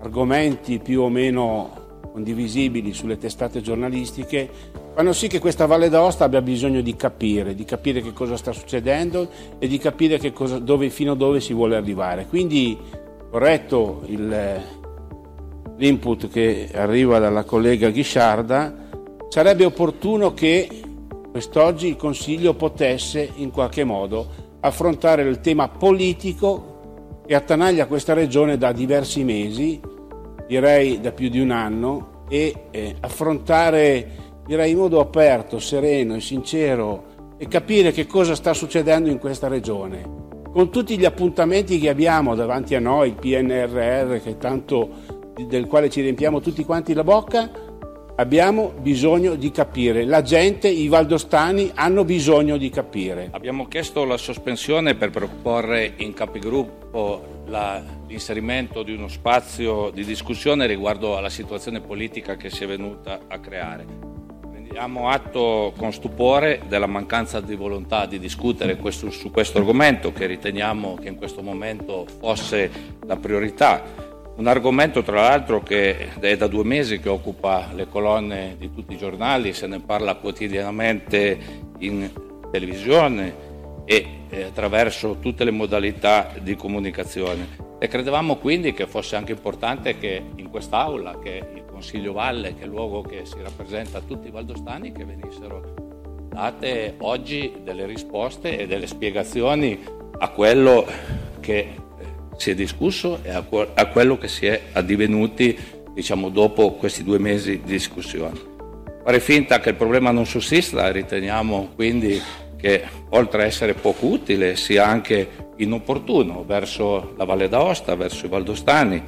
argomenti più o meno condivisibili sulle testate giornalistiche, fanno sì che questa Valle d'Aosta abbia bisogno di capire, di capire che cosa sta succedendo e di capire cosa, dove, fino a dove si vuole arrivare. Quindi corretto il, l'input che arriva dalla collega Ghisciarda, sarebbe opportuno che quest'oggi il Consiglio potesse in qualche modo affrontare il tema politico che attanaglia questa regione da diversi mesi, direi da più di un anno, e eh, affrontare direi in modo aperto, sereno e sincero e capire che cosa sta succedendo in questa regione con tutti gli appuntamenti che abbiamo davanti a noi, il PNRR tanto, del quale ci riempiamo tutti quanti la bocca, Abbiamo bisogno di capire, la gente, i valdostani hanno bisogno di capire. Abbiamo chiesto la sospensione per proporre in capigruppo la, l'inserimento di uno spazio di discussione riguardo alla situazione politica che si è venuta a creare. Prendiamo atto con stupore della mancanza di volontà di discutere questo, su questo argomento che riteniamo che in questo momento fosse la priorità un argomento tra l'altro che è da due mesi che occupa le colonne di tutti i giornali, se ne parla quotidianamente in televisione e eh, attraverso tutte le modalità di comunicazione. E credevamo quindi che fosse anche importante che in quest'Aula, che Consiglio Valle, che è il luogo che si rappresenta a tutti i valdostani, che venissero date oggi delle risposte e delle spiegazioni a quello che si è discusso e a, quello che si è addivenuti diciamo, dopo questi due mesi di discussione. Fare finta che il problema non sussista, riteniamo quindi che oltre a essere poco utile sia anche inopportuno verso la Valle d'Aosta, verso i valdostani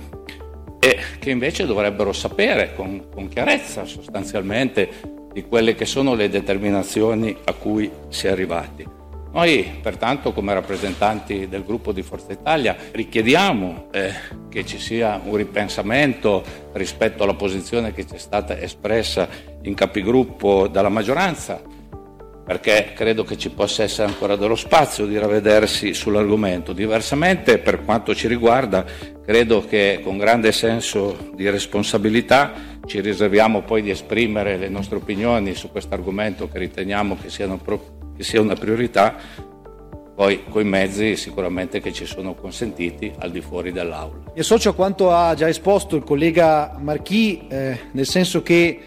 e che invece dovrebbero sapere con, con chiarezza sostanzialmente di quelle che sono le determinazioni a cui si è arrivati. Noi pertanto come rappresentanti del gruppo di Forza Italia richiediamo eh, che ci sia un ripensamento rispetto alla posizione che ci è stata espressa in capigruppo dalla maggioranza, perché credo che ci possa essere ancora dello spazio di ravvedersi sull'argomento. Diversamente, per quanto ci riguarda, credo che con grande senso di responsabilità ci riserviamo poi di esprimere le nostre opinioni su questo argomento che riteniamo che proprio che sia una priorità, poi coi mezzi sicuramente che ci sono consentiti al di fuori dell'aula. Mi associo a quanto ha già esposto il collega Marchi, eh, nel senso che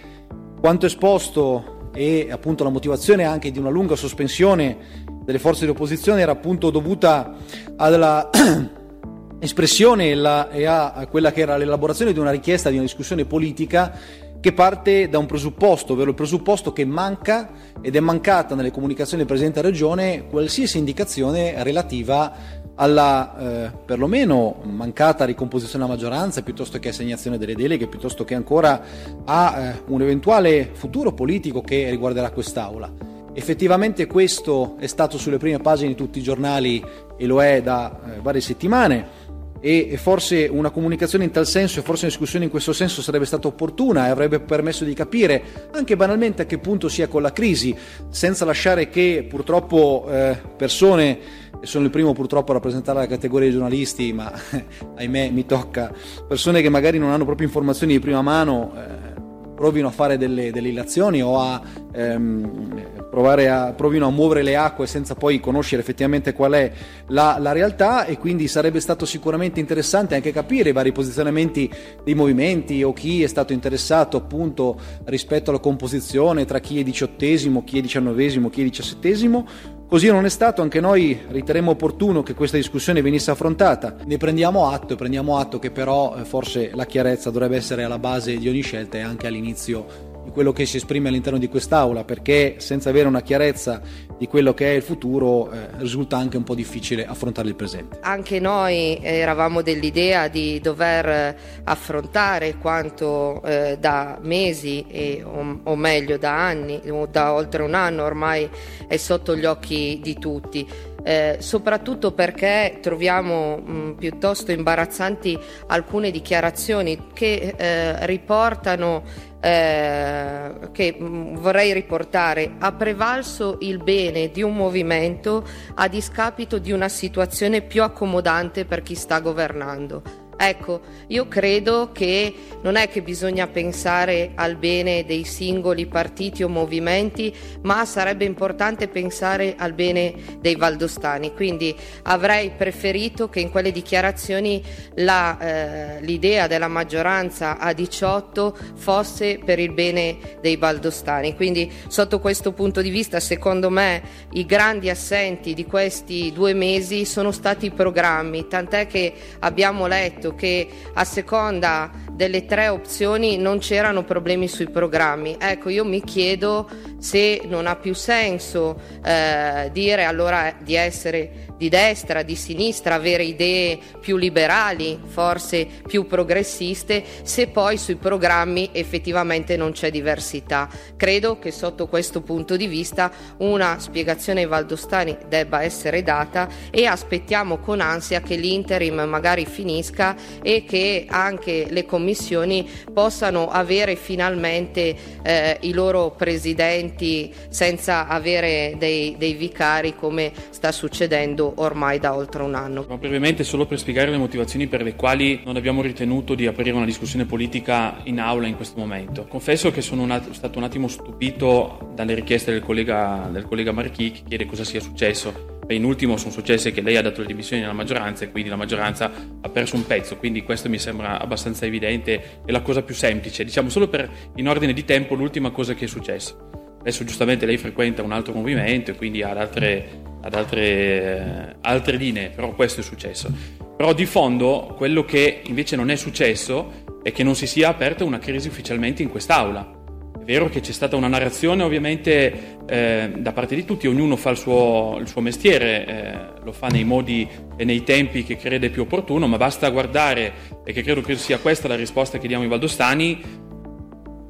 quanto esposto e appunto la motivazione anche di una lunga sospensione delle forze di opposizione era appunto dovuta alla espressione e a quella che era l'elaborazione di una richiesta di una discussione politica che parte da un presupposto, ovvero il presupposto che manca ed è mancata nelle comunicazioni del Presidente della Regione qualsiasi indicazione relativa alla eh, perlomeno mancata ricomposizione della maggioranza piuttosto che assegnazione delle deleghe, piuttosto che ancora a eh, un eventuale futuro politico che riguarderà quest'Aula. Effettivamente questo è stato sulle prime pagine di tutti i giornali e lo è da eh, varie settimane e forse una comunicazione in tal senso e forse una discussione in questo senso sarebbe stata opportuna e avrebbe permesso di capire anche banalmente a che punto sia con la crisi, senza lasciare che purtroppo eh, persone, sono il primo purtroppo a rappresentare la categoria dei giornalisti, ma ahimè mi tocca, persone che magari non hanno proprio informazioni di prima mano. Eh, provino a fare delle, delle illazioni o a ehm, a, provino a muovere le acque senza poi conoscere effettivamente qual è la, la, realtà e quindi sarebbe stato sicuramente interessante anche capire i vari posizionamenti dei movimenti o chi è stato interessato appunto rispetto alla composizione tra chi è diciottesimo, chi è diciannovesimo, chi è diciassettesimo Così non è stato, anche noi riteremmo opportuno che questa discussione venisse affrontata. Ne prendiamo atto e prendiamo atto che però eh, forse la chiarezza dovrebbe essere alla base di ogni scelta e anche all'inizio di quello che si esprime all'interno di quest'Aula, perché senza avere una chiarezza di quello che è il futuro eh, risulta anche un po' difficile affrontare il presente. Anche noi eravamo dell'idea di dover affrontare quanto eh, da mesi e, o, o, meglio da anni, da oltre un anno ormai è sotto gli occhi di tutti. Eh, soprattutto perché troviamo mh, piuttosto imbarazzanti alcune dichiarazioni che eh, riportano eh, che mm, vorrei riportare, ha prevalso il bene di un movimento a discapito di una situazione più accomodante per chi sta governando. Ecco, io credo che non è che bisogna pensare al bene dei singoli partiti o movimenti, ma sarebbe importante pensare al bene dei valdostani. Quindi avrei preferito che in quelle dichiarazioni la, eh, l'idea della maggioranza a 18 fosse per il bene dei valdostani. Quindi sotto questo punto di vista, secondo me, i grandi assenti di questi due mesi sono stati i programmi, tant'è che abbiamo letto detto che a seconda delle tre opzioni non c'erano problemi sui programmi. Ecco, io mi chiedo se non ha più senso eh, dire allora di essere di destra, di sinistra, avere idee più liberali, forse più progressiste, se poi sui programmi effettivamente non c'è diversità. Credo che sotto questo punto di vista una spiegazione ai valdostani debba essere data e aspettiamo con ansia che l'interim magari finisca e che anche le commissioni possano avere finalmente eh, i loro presidenti senza avere dei, dei vicari come sta succedendo ormai da oltre un anno. Ma brevemente solo per spiegare le motivazioni per le quali non abbiamo ritenuto di aprire una discussione politica in aula in questo momento. Confesso che sono un, stato un attimo stupito dalle richieste del collega, del collega Marchi che chiede cosa sia successo. E in ultimo sono successe che lei ha dato le dimissioni alla maggioranza e quindi la maggioranza ha perso un pezzo, quindi questo mi sembra abbastanza evidente e la cosa più semplice. Diciamo solo per in ordine di tempo l'ultima cosa che è successa. Adesso giustamente lei frequenta un altro movimento e quindi ad altre, ad altre, eh, altre linee, però questo è successo. Però di fondo quello che invece non è successo è che non si sia aperta una crisi ufficialmente in quest'Aula. È vero che c'è stata una narrazione ovviamente eh, da parte di tutti, ognuno fa il suo, il suo mestiere, eh, lo fa nei modi e nei tempi che crede più opportuno, ma basta guardare, e che credo che sia questa la risposta che diamo ai valdostani,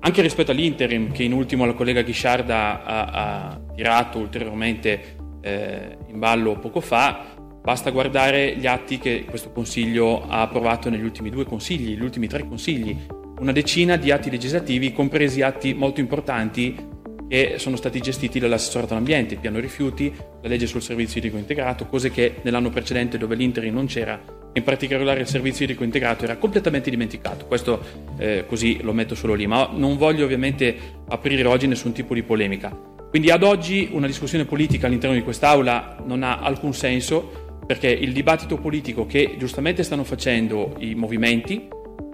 anche rispetto all'interim che in ultimo la collega Ghisciarda ha, ha tirato ulteriormente eh, in ballo poco fa, basta guardare gli atti che questo Consiglio ha approvato negli ultimi due consigli, gli ultimi tre consigli, una decina di atti legislativi, compresi atti molto importanti che sono stati gestiti dall'assessorato all'ambiente, il piano rifiuti, la legge sul servizio idrico integrato, cose che nell'anno precedente dove l'interim non c'era in particolare il servizio idrico integrato era completamente dimenticato, questo eh, così lo metto solo lì, ma non voglio ovviamente aprire oggi nessun tipo di polemica. Quindi ad oggi una discussione politica all'interno di quest'Aula non ha alcun senso perché il dibattito politico che giustamente stanno facendo i movimenti,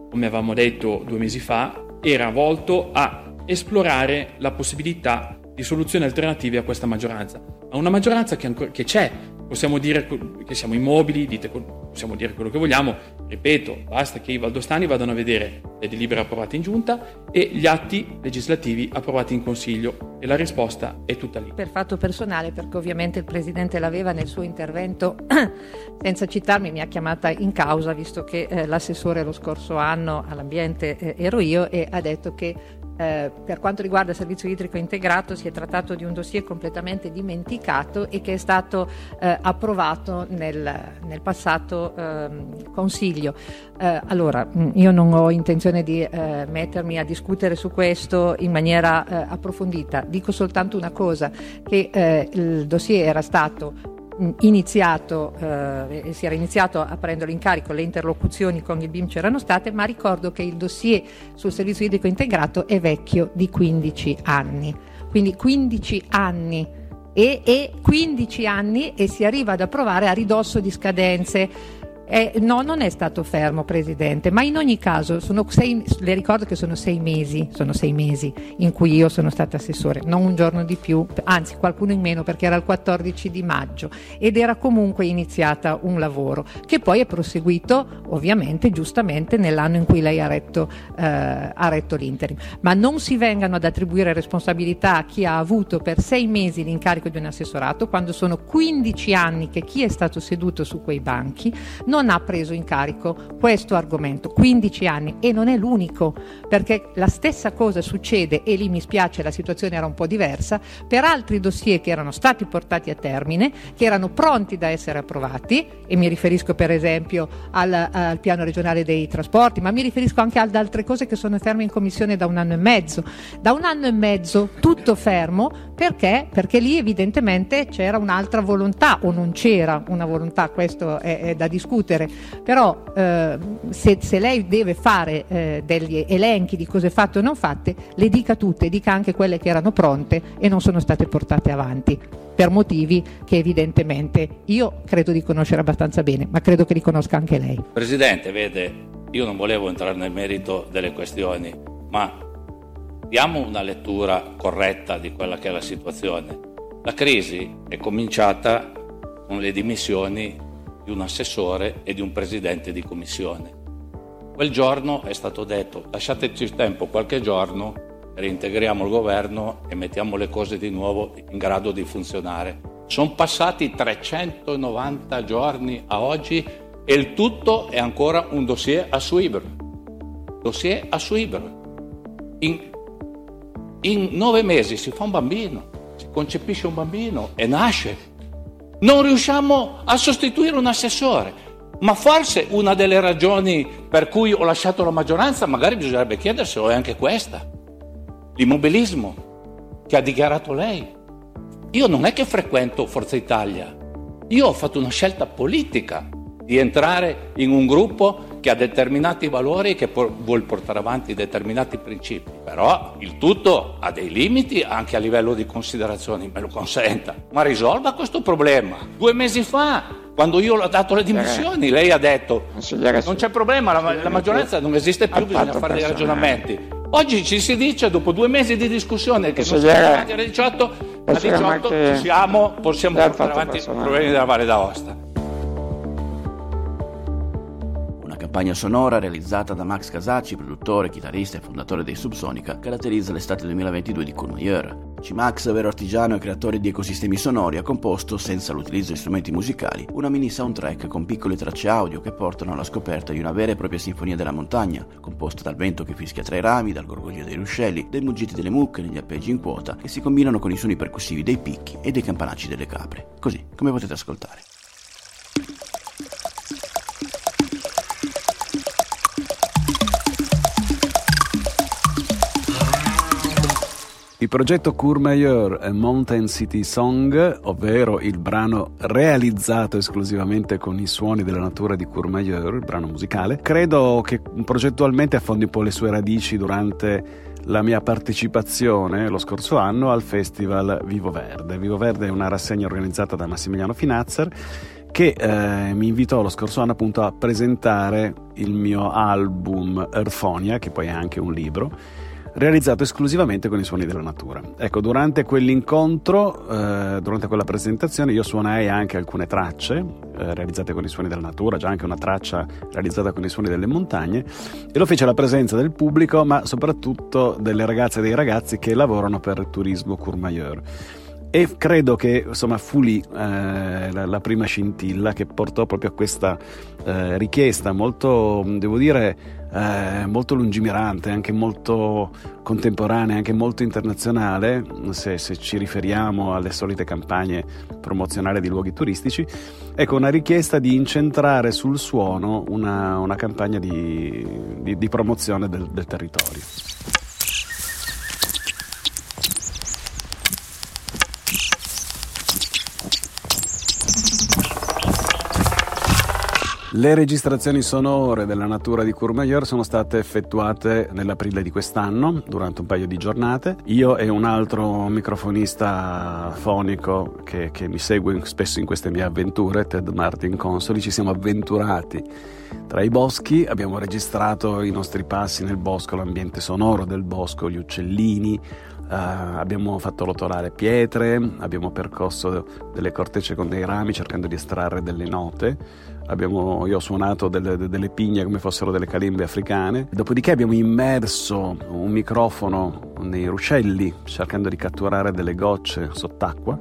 come avevamo detto due mesi fa, era volto a esplorare la possibilità di soluzioni alternative a questa maggioranza. Ma una maggioranza che, ancora, che c'è, possiamo dire che siamo immobili, dite, possiamo dire quello che vogliamo, ripeto, basta che i valdostani vadano a vedere le delibere approvate in giunta e gli atti legislativi approvati in consiglio e la risposta è tutta lì. Per fatto personale, perché ovviamente il Presidente l'aveva nel suo intervento, senza citarmi, mi ha chiamata in causa, visto che eh, l'assessore lo scorso anno all'ambiente eh, ero io e ha detto che eh, per quanto riguarda il servizio idrico integrato si è trattato di un dossier completamente dimenticato e che è stato eh, approvato nel, nel passato eh, Consiglio. Eh, allora, mm, io non ho intenzione di eh, mettermi a discutere su questo in maniera eh, approfondita, dico soltanto una cosa, che il dossier era stato iniziato, eh, si era iniziato a prendere in carico, le interlocuzioni con il BIM c'erano state, ma ricordo che il dossier sul servizio idrico integrato è vecchio di 15 anni. Quindi 15 anni e, e 15 anni e si arriva ad approvare a ridosso di scadenze eh, no, non è stato fermo, Presidente, ma in ogni caso sei, le ricordo che sono sei mesi, sono sei mesi in cui io sono stata assessore, non un giorno di più, anzi qualcuno in meno perché era il 14 di maggio ed era comunque iniziata un lavoro che poi è proseguito ovviamente giustamente nell'anno in cui lei ha retto, eh, ha retto l'interim. Ma non si vengano ad attribuire responsabilità a chi ha avuto per sei mesi l'incarico di un assessorato quando sono 15 anni che chi è stato seduto su quei banchi non non ha preso in carico questo argomento, 15 anni e non è l'unico, perché la stessa cosa succede e lì mi spiace la situazione era un po' diversa per altri dossier che erano stati portati a termine, che erano pronti da essere approvati e mi riferisco per esempio al, al piano regionale dei trasporti, ma mi riferisco anche ad altre cose che sono ferme in commissione da un anno e mezzo. Da un anno e mezzo tutto fermo perché? Perché lì evidentemente c'era un'altra volontà o non c'era una volontà, questo è, è da discutere però eh, se, se, lei deve fare eh, degli elenchi di cose fatte o non fatte, le dica tutte, dica anche quelle che erano pronte e non sono state portate avanti per motivi che evidentemente io credo di conoscere abbastanza bene, ma credo che li conosca anche lei. Presidente, vede, io non volevo entrare nel merito delle questioni, ma diamo una lettura corretta di quella che è la situazione. La crisi è cominciata con le dimissioni di un assessore e di un presidente di commissione. Quel giorno è stato detto lasciateci tempo qualche giorno, reintegriamo il governo e mettiamo le cose di nuovo in grado di funzionare. Sono passati 390 giorni a oggi e il tutto è ancora un dossier a suivere. Dossier a suivere. In, in nove mesi si fa un bambino, si concepisce un bambino e nasce. Non riusciamo a sostituire un assessore. Ma forse una delle ragioni per cui ho lasciato la maggioranza, magari bisognerebbe chiederselo, è anche questa. L'immobilismo che ha dichiarato lei. Io non è che frequento Forza Italia, io ho fatto una scelta politica di entrare in un gruppo che ha determinati valori e che por- vuol portare avanti determinati principi. Però il tutto ha dei limiti anche a livello di considerazioni, me lo consenta. Ma risolva questo problema. Due mesi fa, quando io ho dato le dimissioni, lei ha detto non c'è problema, la, la maggioranza non esiste più, bisogna fare dei ragionamenti. Oggi ci si dice, dopo due mesi di discussione, che arrivati alle 18, a 18 ci siamo, possiamo portare avanti i problemi della Valle d'Aosta. Campagna sonora realizzata da Max Casacci, produttore, chitarrista e fondatore dei Subsonica, caratterizza l'estate 2022 di Courmayeur. C-Max, vero artigiano e creatore di ecosistemi sonori, ha composto, senza l'utilizzo di strumenti musicali, una mini soundtrack con piccole tracce audio che portano alla scoperta di una vera e propria sinfonia della montagna, composta dal vento che fischia tra i rami, dal gorgoglio dei ruscelli, dai muggiti delle mucche negli appeggi in quota, che si combinano con i suoni percussivi dei picchi e dei campanacci delle capre. Così, come potete ascoltare. Il progetto Courmayeur Mountain City Song, ovvero il brano realizzato esclusivamente con i suoni della natura di Courmayeur, il brano musicale, credo che progettualmente affondi un po' le sue radici durante la mia partecipazione lo scorso anno al festival Vivo Verde. Vivo Verde è una rassegna organizzata da Massimiliano Finazzer che eh, mi invitò lo scorso anno appunto a presentare il mio album Earthonia, che poi è anche un libro realizzato esclusivamente con i suoni della natura. Ecco, durante quell'incontro, eh, durante quella presentazione, io suonai anche alcune tracce eh, realizzate con i suoni della natura, già anche una traccia realizzata con i suoni delle montagne, e lo fece alla presenza del pubblico, ma soprattutto delle ragazze e dei ragazzi che lavorano per turismo Courmayeur. E credo che insomma fu lì eh, la, la, prima scintilla che portò proprio a questa eh, richiesta molto, devo dire, eh, molto lungimirante, anche molto contemporanea, anche molto internazionale, se, se, ci riferiamo alle solite campagne promozionali di luoghi turistici. Ecco, una richiesta di incentrare sul suono una, una campagna di, di, di promozione del, del territorio. Le registrazioni sonore della natura di Courmayeur sono state effettuate nell'aprile di quest'anno, durante un paio di giornate. Io e un altro microfonista fonico che, che mi segue spesso in queste mie avventure, Ted Martin Consoli, ci siamo avventurati tra i boschi, abbiamo registrato i nostri passi nel bosco, l'ambiente sonoro del bosco, gli uccellini, Uh, abbiamo fatto rotolare pietre, abbiamo percorso delle cortecce con dei rami cercando di estrarre delle note. Abbiamo, io ho suonato delle, delle, pigne come fossero delle calimbe africane. Dopodiché abbiamo immerso un microfono nei ruscelli cercando di catturare delle gocce sott'acqua.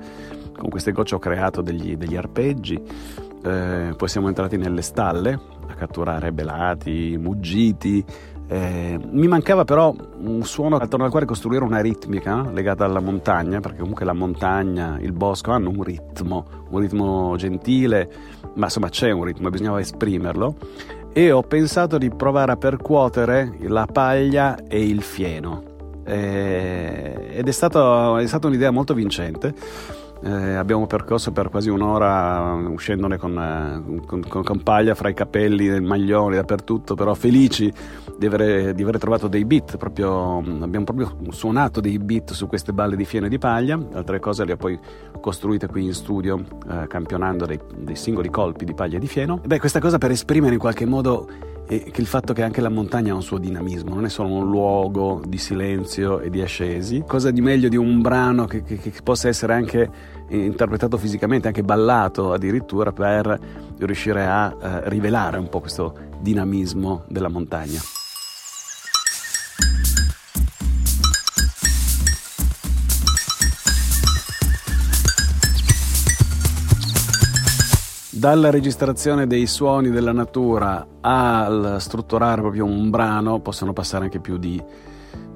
Con queste gocce ho creato degli, degli arpeggi. Eh, poi siamo entrati nelle stalle a catturare belati, muggiti, eh, mi mancava però un suono attorno al quale costruire una ritmica legata alla montagna, perché comunque la montagna, il bosco hanno un ritmo, un ritmo gentile, ma insomma c'è un ritmo, bisognava esprimerlo. E ho pensato di provare a percuotere la paglia e il fieno. Eh, ed è, stato, è stata un'idea molto vincente eh, abbiamo percorso per quasi un'ora uscendone con, eh, con, con, con, paglia fra i capelli, nel maglione, dappertutto, però felici di avere, di avere trovato dei beat, proprio, abbiamo proprio suonato dei beat su queste balle di fieno e di paglia, altre cose le ho poi costruite qui in studio, eh, campionando dei, dei, singoli colpi di paglia e di fieno. Beh, questa cosa per esprimere in qualche modo e che il fatto che anche la montagna ha un suo dinamismo, non è solo un luogo di silenzio e di ascesi. Cosa di meglio di un brano che, che, che possa essere anche interpretato fisicamente, anche ballato addirittura per riuscire a eh, rivelare un po' questo dinamismo della montagna. Dalla registrazione dei suoni della natura al strutturare proprio un brano possono passare anche più di,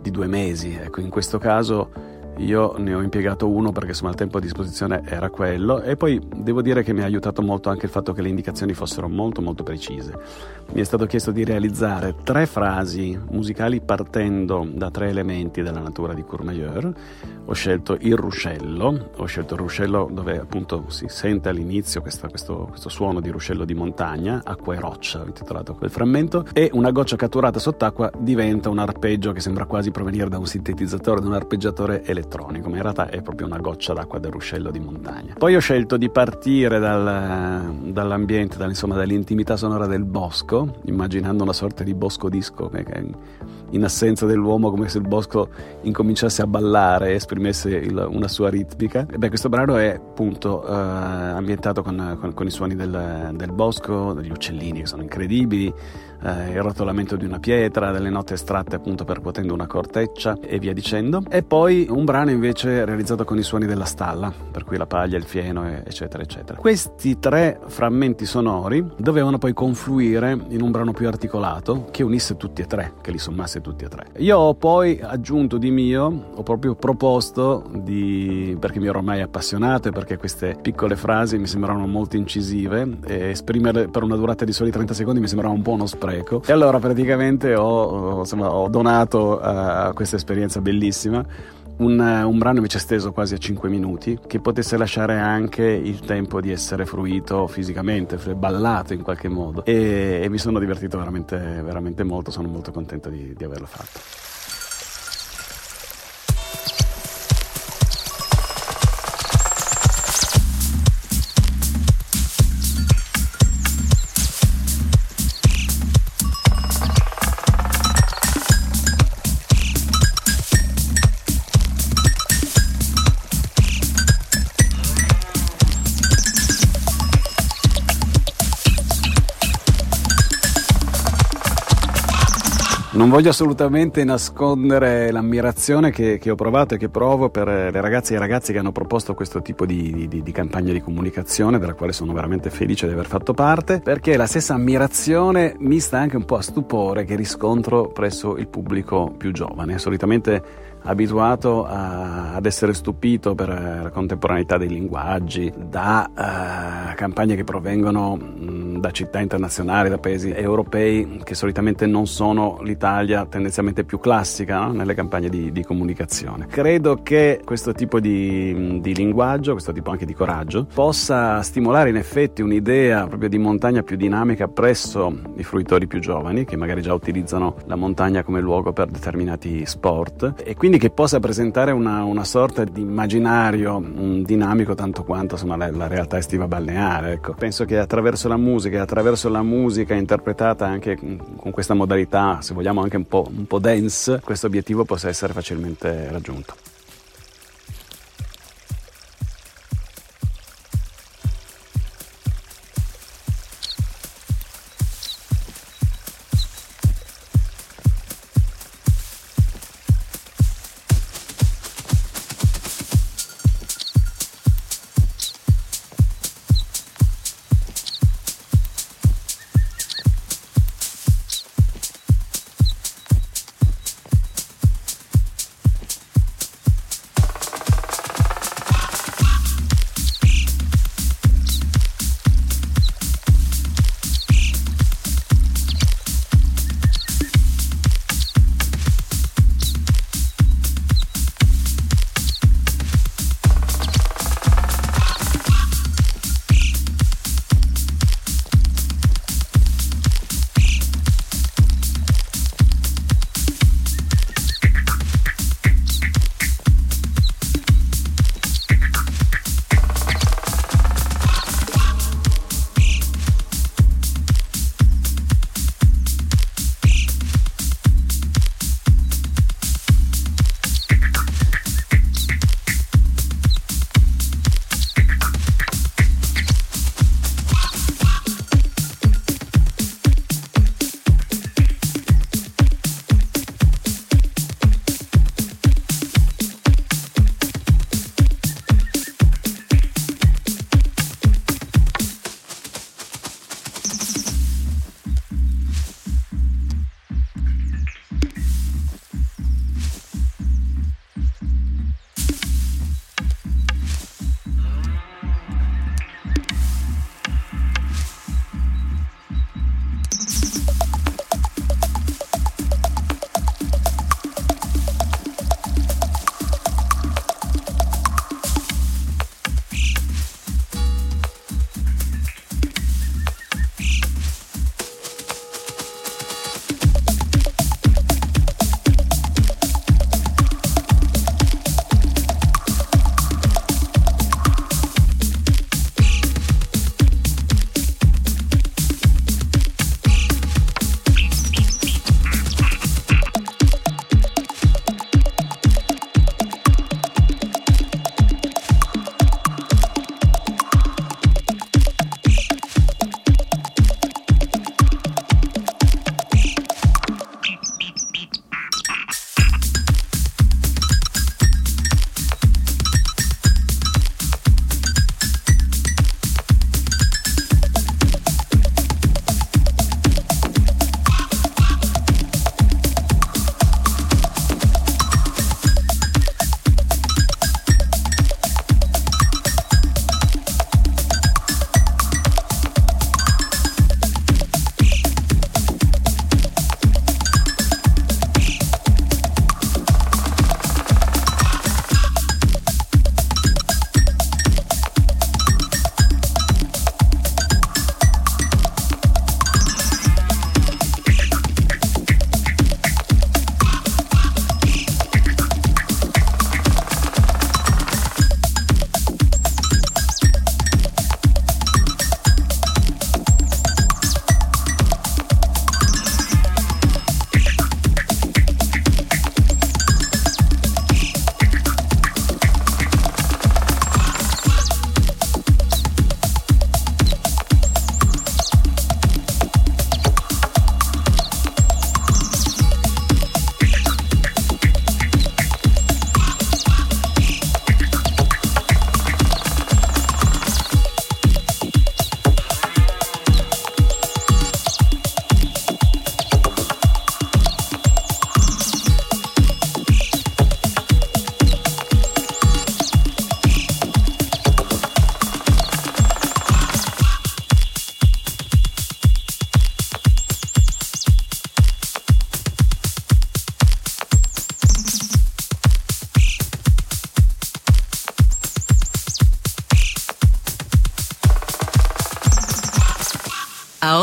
di due mesi. Ecco, in questo caso io ne ho impiegato uno perché insomma il tempo a disposizione era quello e poi devo dire che mi ha aiutato molto anche il fatto che le indicazioni fossero molto molto precise. Mi è stato chiesto di realizzare tre frasi musicali partendo da tre elementi della natura di Courmayeur. Ho scelto il ruscello, ho scelto il ruscello dove appunto si sente all'inizio questo, questo, questo suono di ruscello di montagna, acqua e roccia, ho intitolato quel frammento, e una goccia catturata sott'acqua diventa un arpeggio che sembra quasi provenire da un sintetizzatore, da un arpeggiatore elettronico elettronico, ma in realtà è proprio una goccia d'acqua del ruscello di montagna. Poi ho scelto di partire dal, dall'ambiente, dal, insomma, dall'intimità sonora del bosco, immaginando una sorta di bosco disco che in assenza dell'uomo come se il bosco incominciasse a ballare e esprimesse il, una sua ritmica. E beh, questo brano è appunto eh, ambientato con, con, con, i suoni del, del bosco, degli uccellini che sono incredibili, eh, il rotolamento di una pietra, delle note estratte appunto percuotendo una corteccia e via dicendo. E poi un brano invece realizzato con i suoni della stalla, per cui la paglia, il fieno, eccetera, eccetera. Questi tre frammenti sonori dovevano poi confluire in un brano più articolato che unisse tutti e tre, che li sommasse tutti e tre. Io ho poi aggiunto di mio, ho proprio proposto di, perché mi ero ormai appassionato e perché queste piccole frasi mi sembravano molto incisive e esprimerle per una durata di soli 30 secondi mi sembrava un po' uno spreco spreco. E allora praticamente ho, insomma, ho donato a questa esperienza bellissima un, un, brano invece esteso quasi a 5 minuti che potesse lasciare anche il tempo di essere fruito fisicamente, ballato in qualche modo e, e mi sono divertito veramente, veramente molto, sono molto contento di, di averlo fatto. Non voglio assolutamente nascondere l'ammirazione che, che, ho provato e che provo per le ragazze e i ragazzi che hanno proposto questo tipo di, di, di, campagna di comunicazione, della quale sono veramente felice di aver fatto parte, perché la stessa ammirazione mista anche un po' a stupore che riscontro presso il pubblico più giovane. Solitamente abituato a, ad essere stupito per la contemporaneità dei linguaggi, da uh, campagne che provengono mh, da città internazionali, da paesi europei che solitamente non sono l'Italia tendenzialmente più classica no? nelle campagne di, di, comunicazione. Credo che questo tipo di, di linguaggio, questo tipo anche di coraggio, possa stimolare in effetti un'idea proprio di montagna più dinamica presso i fruitori più giovani che magari già utilizzano la montagna come luogo per determinati sport e quindi che possa presentare una, una sorta di immaginario dinamico tanto quanto insomma, la, la, realtà estiva balneare. Ecco. Penso che attraverso la musica e attraverso la musica interpretata anche con questa modalità, se vogliamo anche un po', un po dance, questo obiettivo possa essere facilmente raggiunto.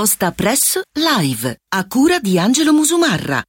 Aosta Press Live, a cura di Angelo Musumarra.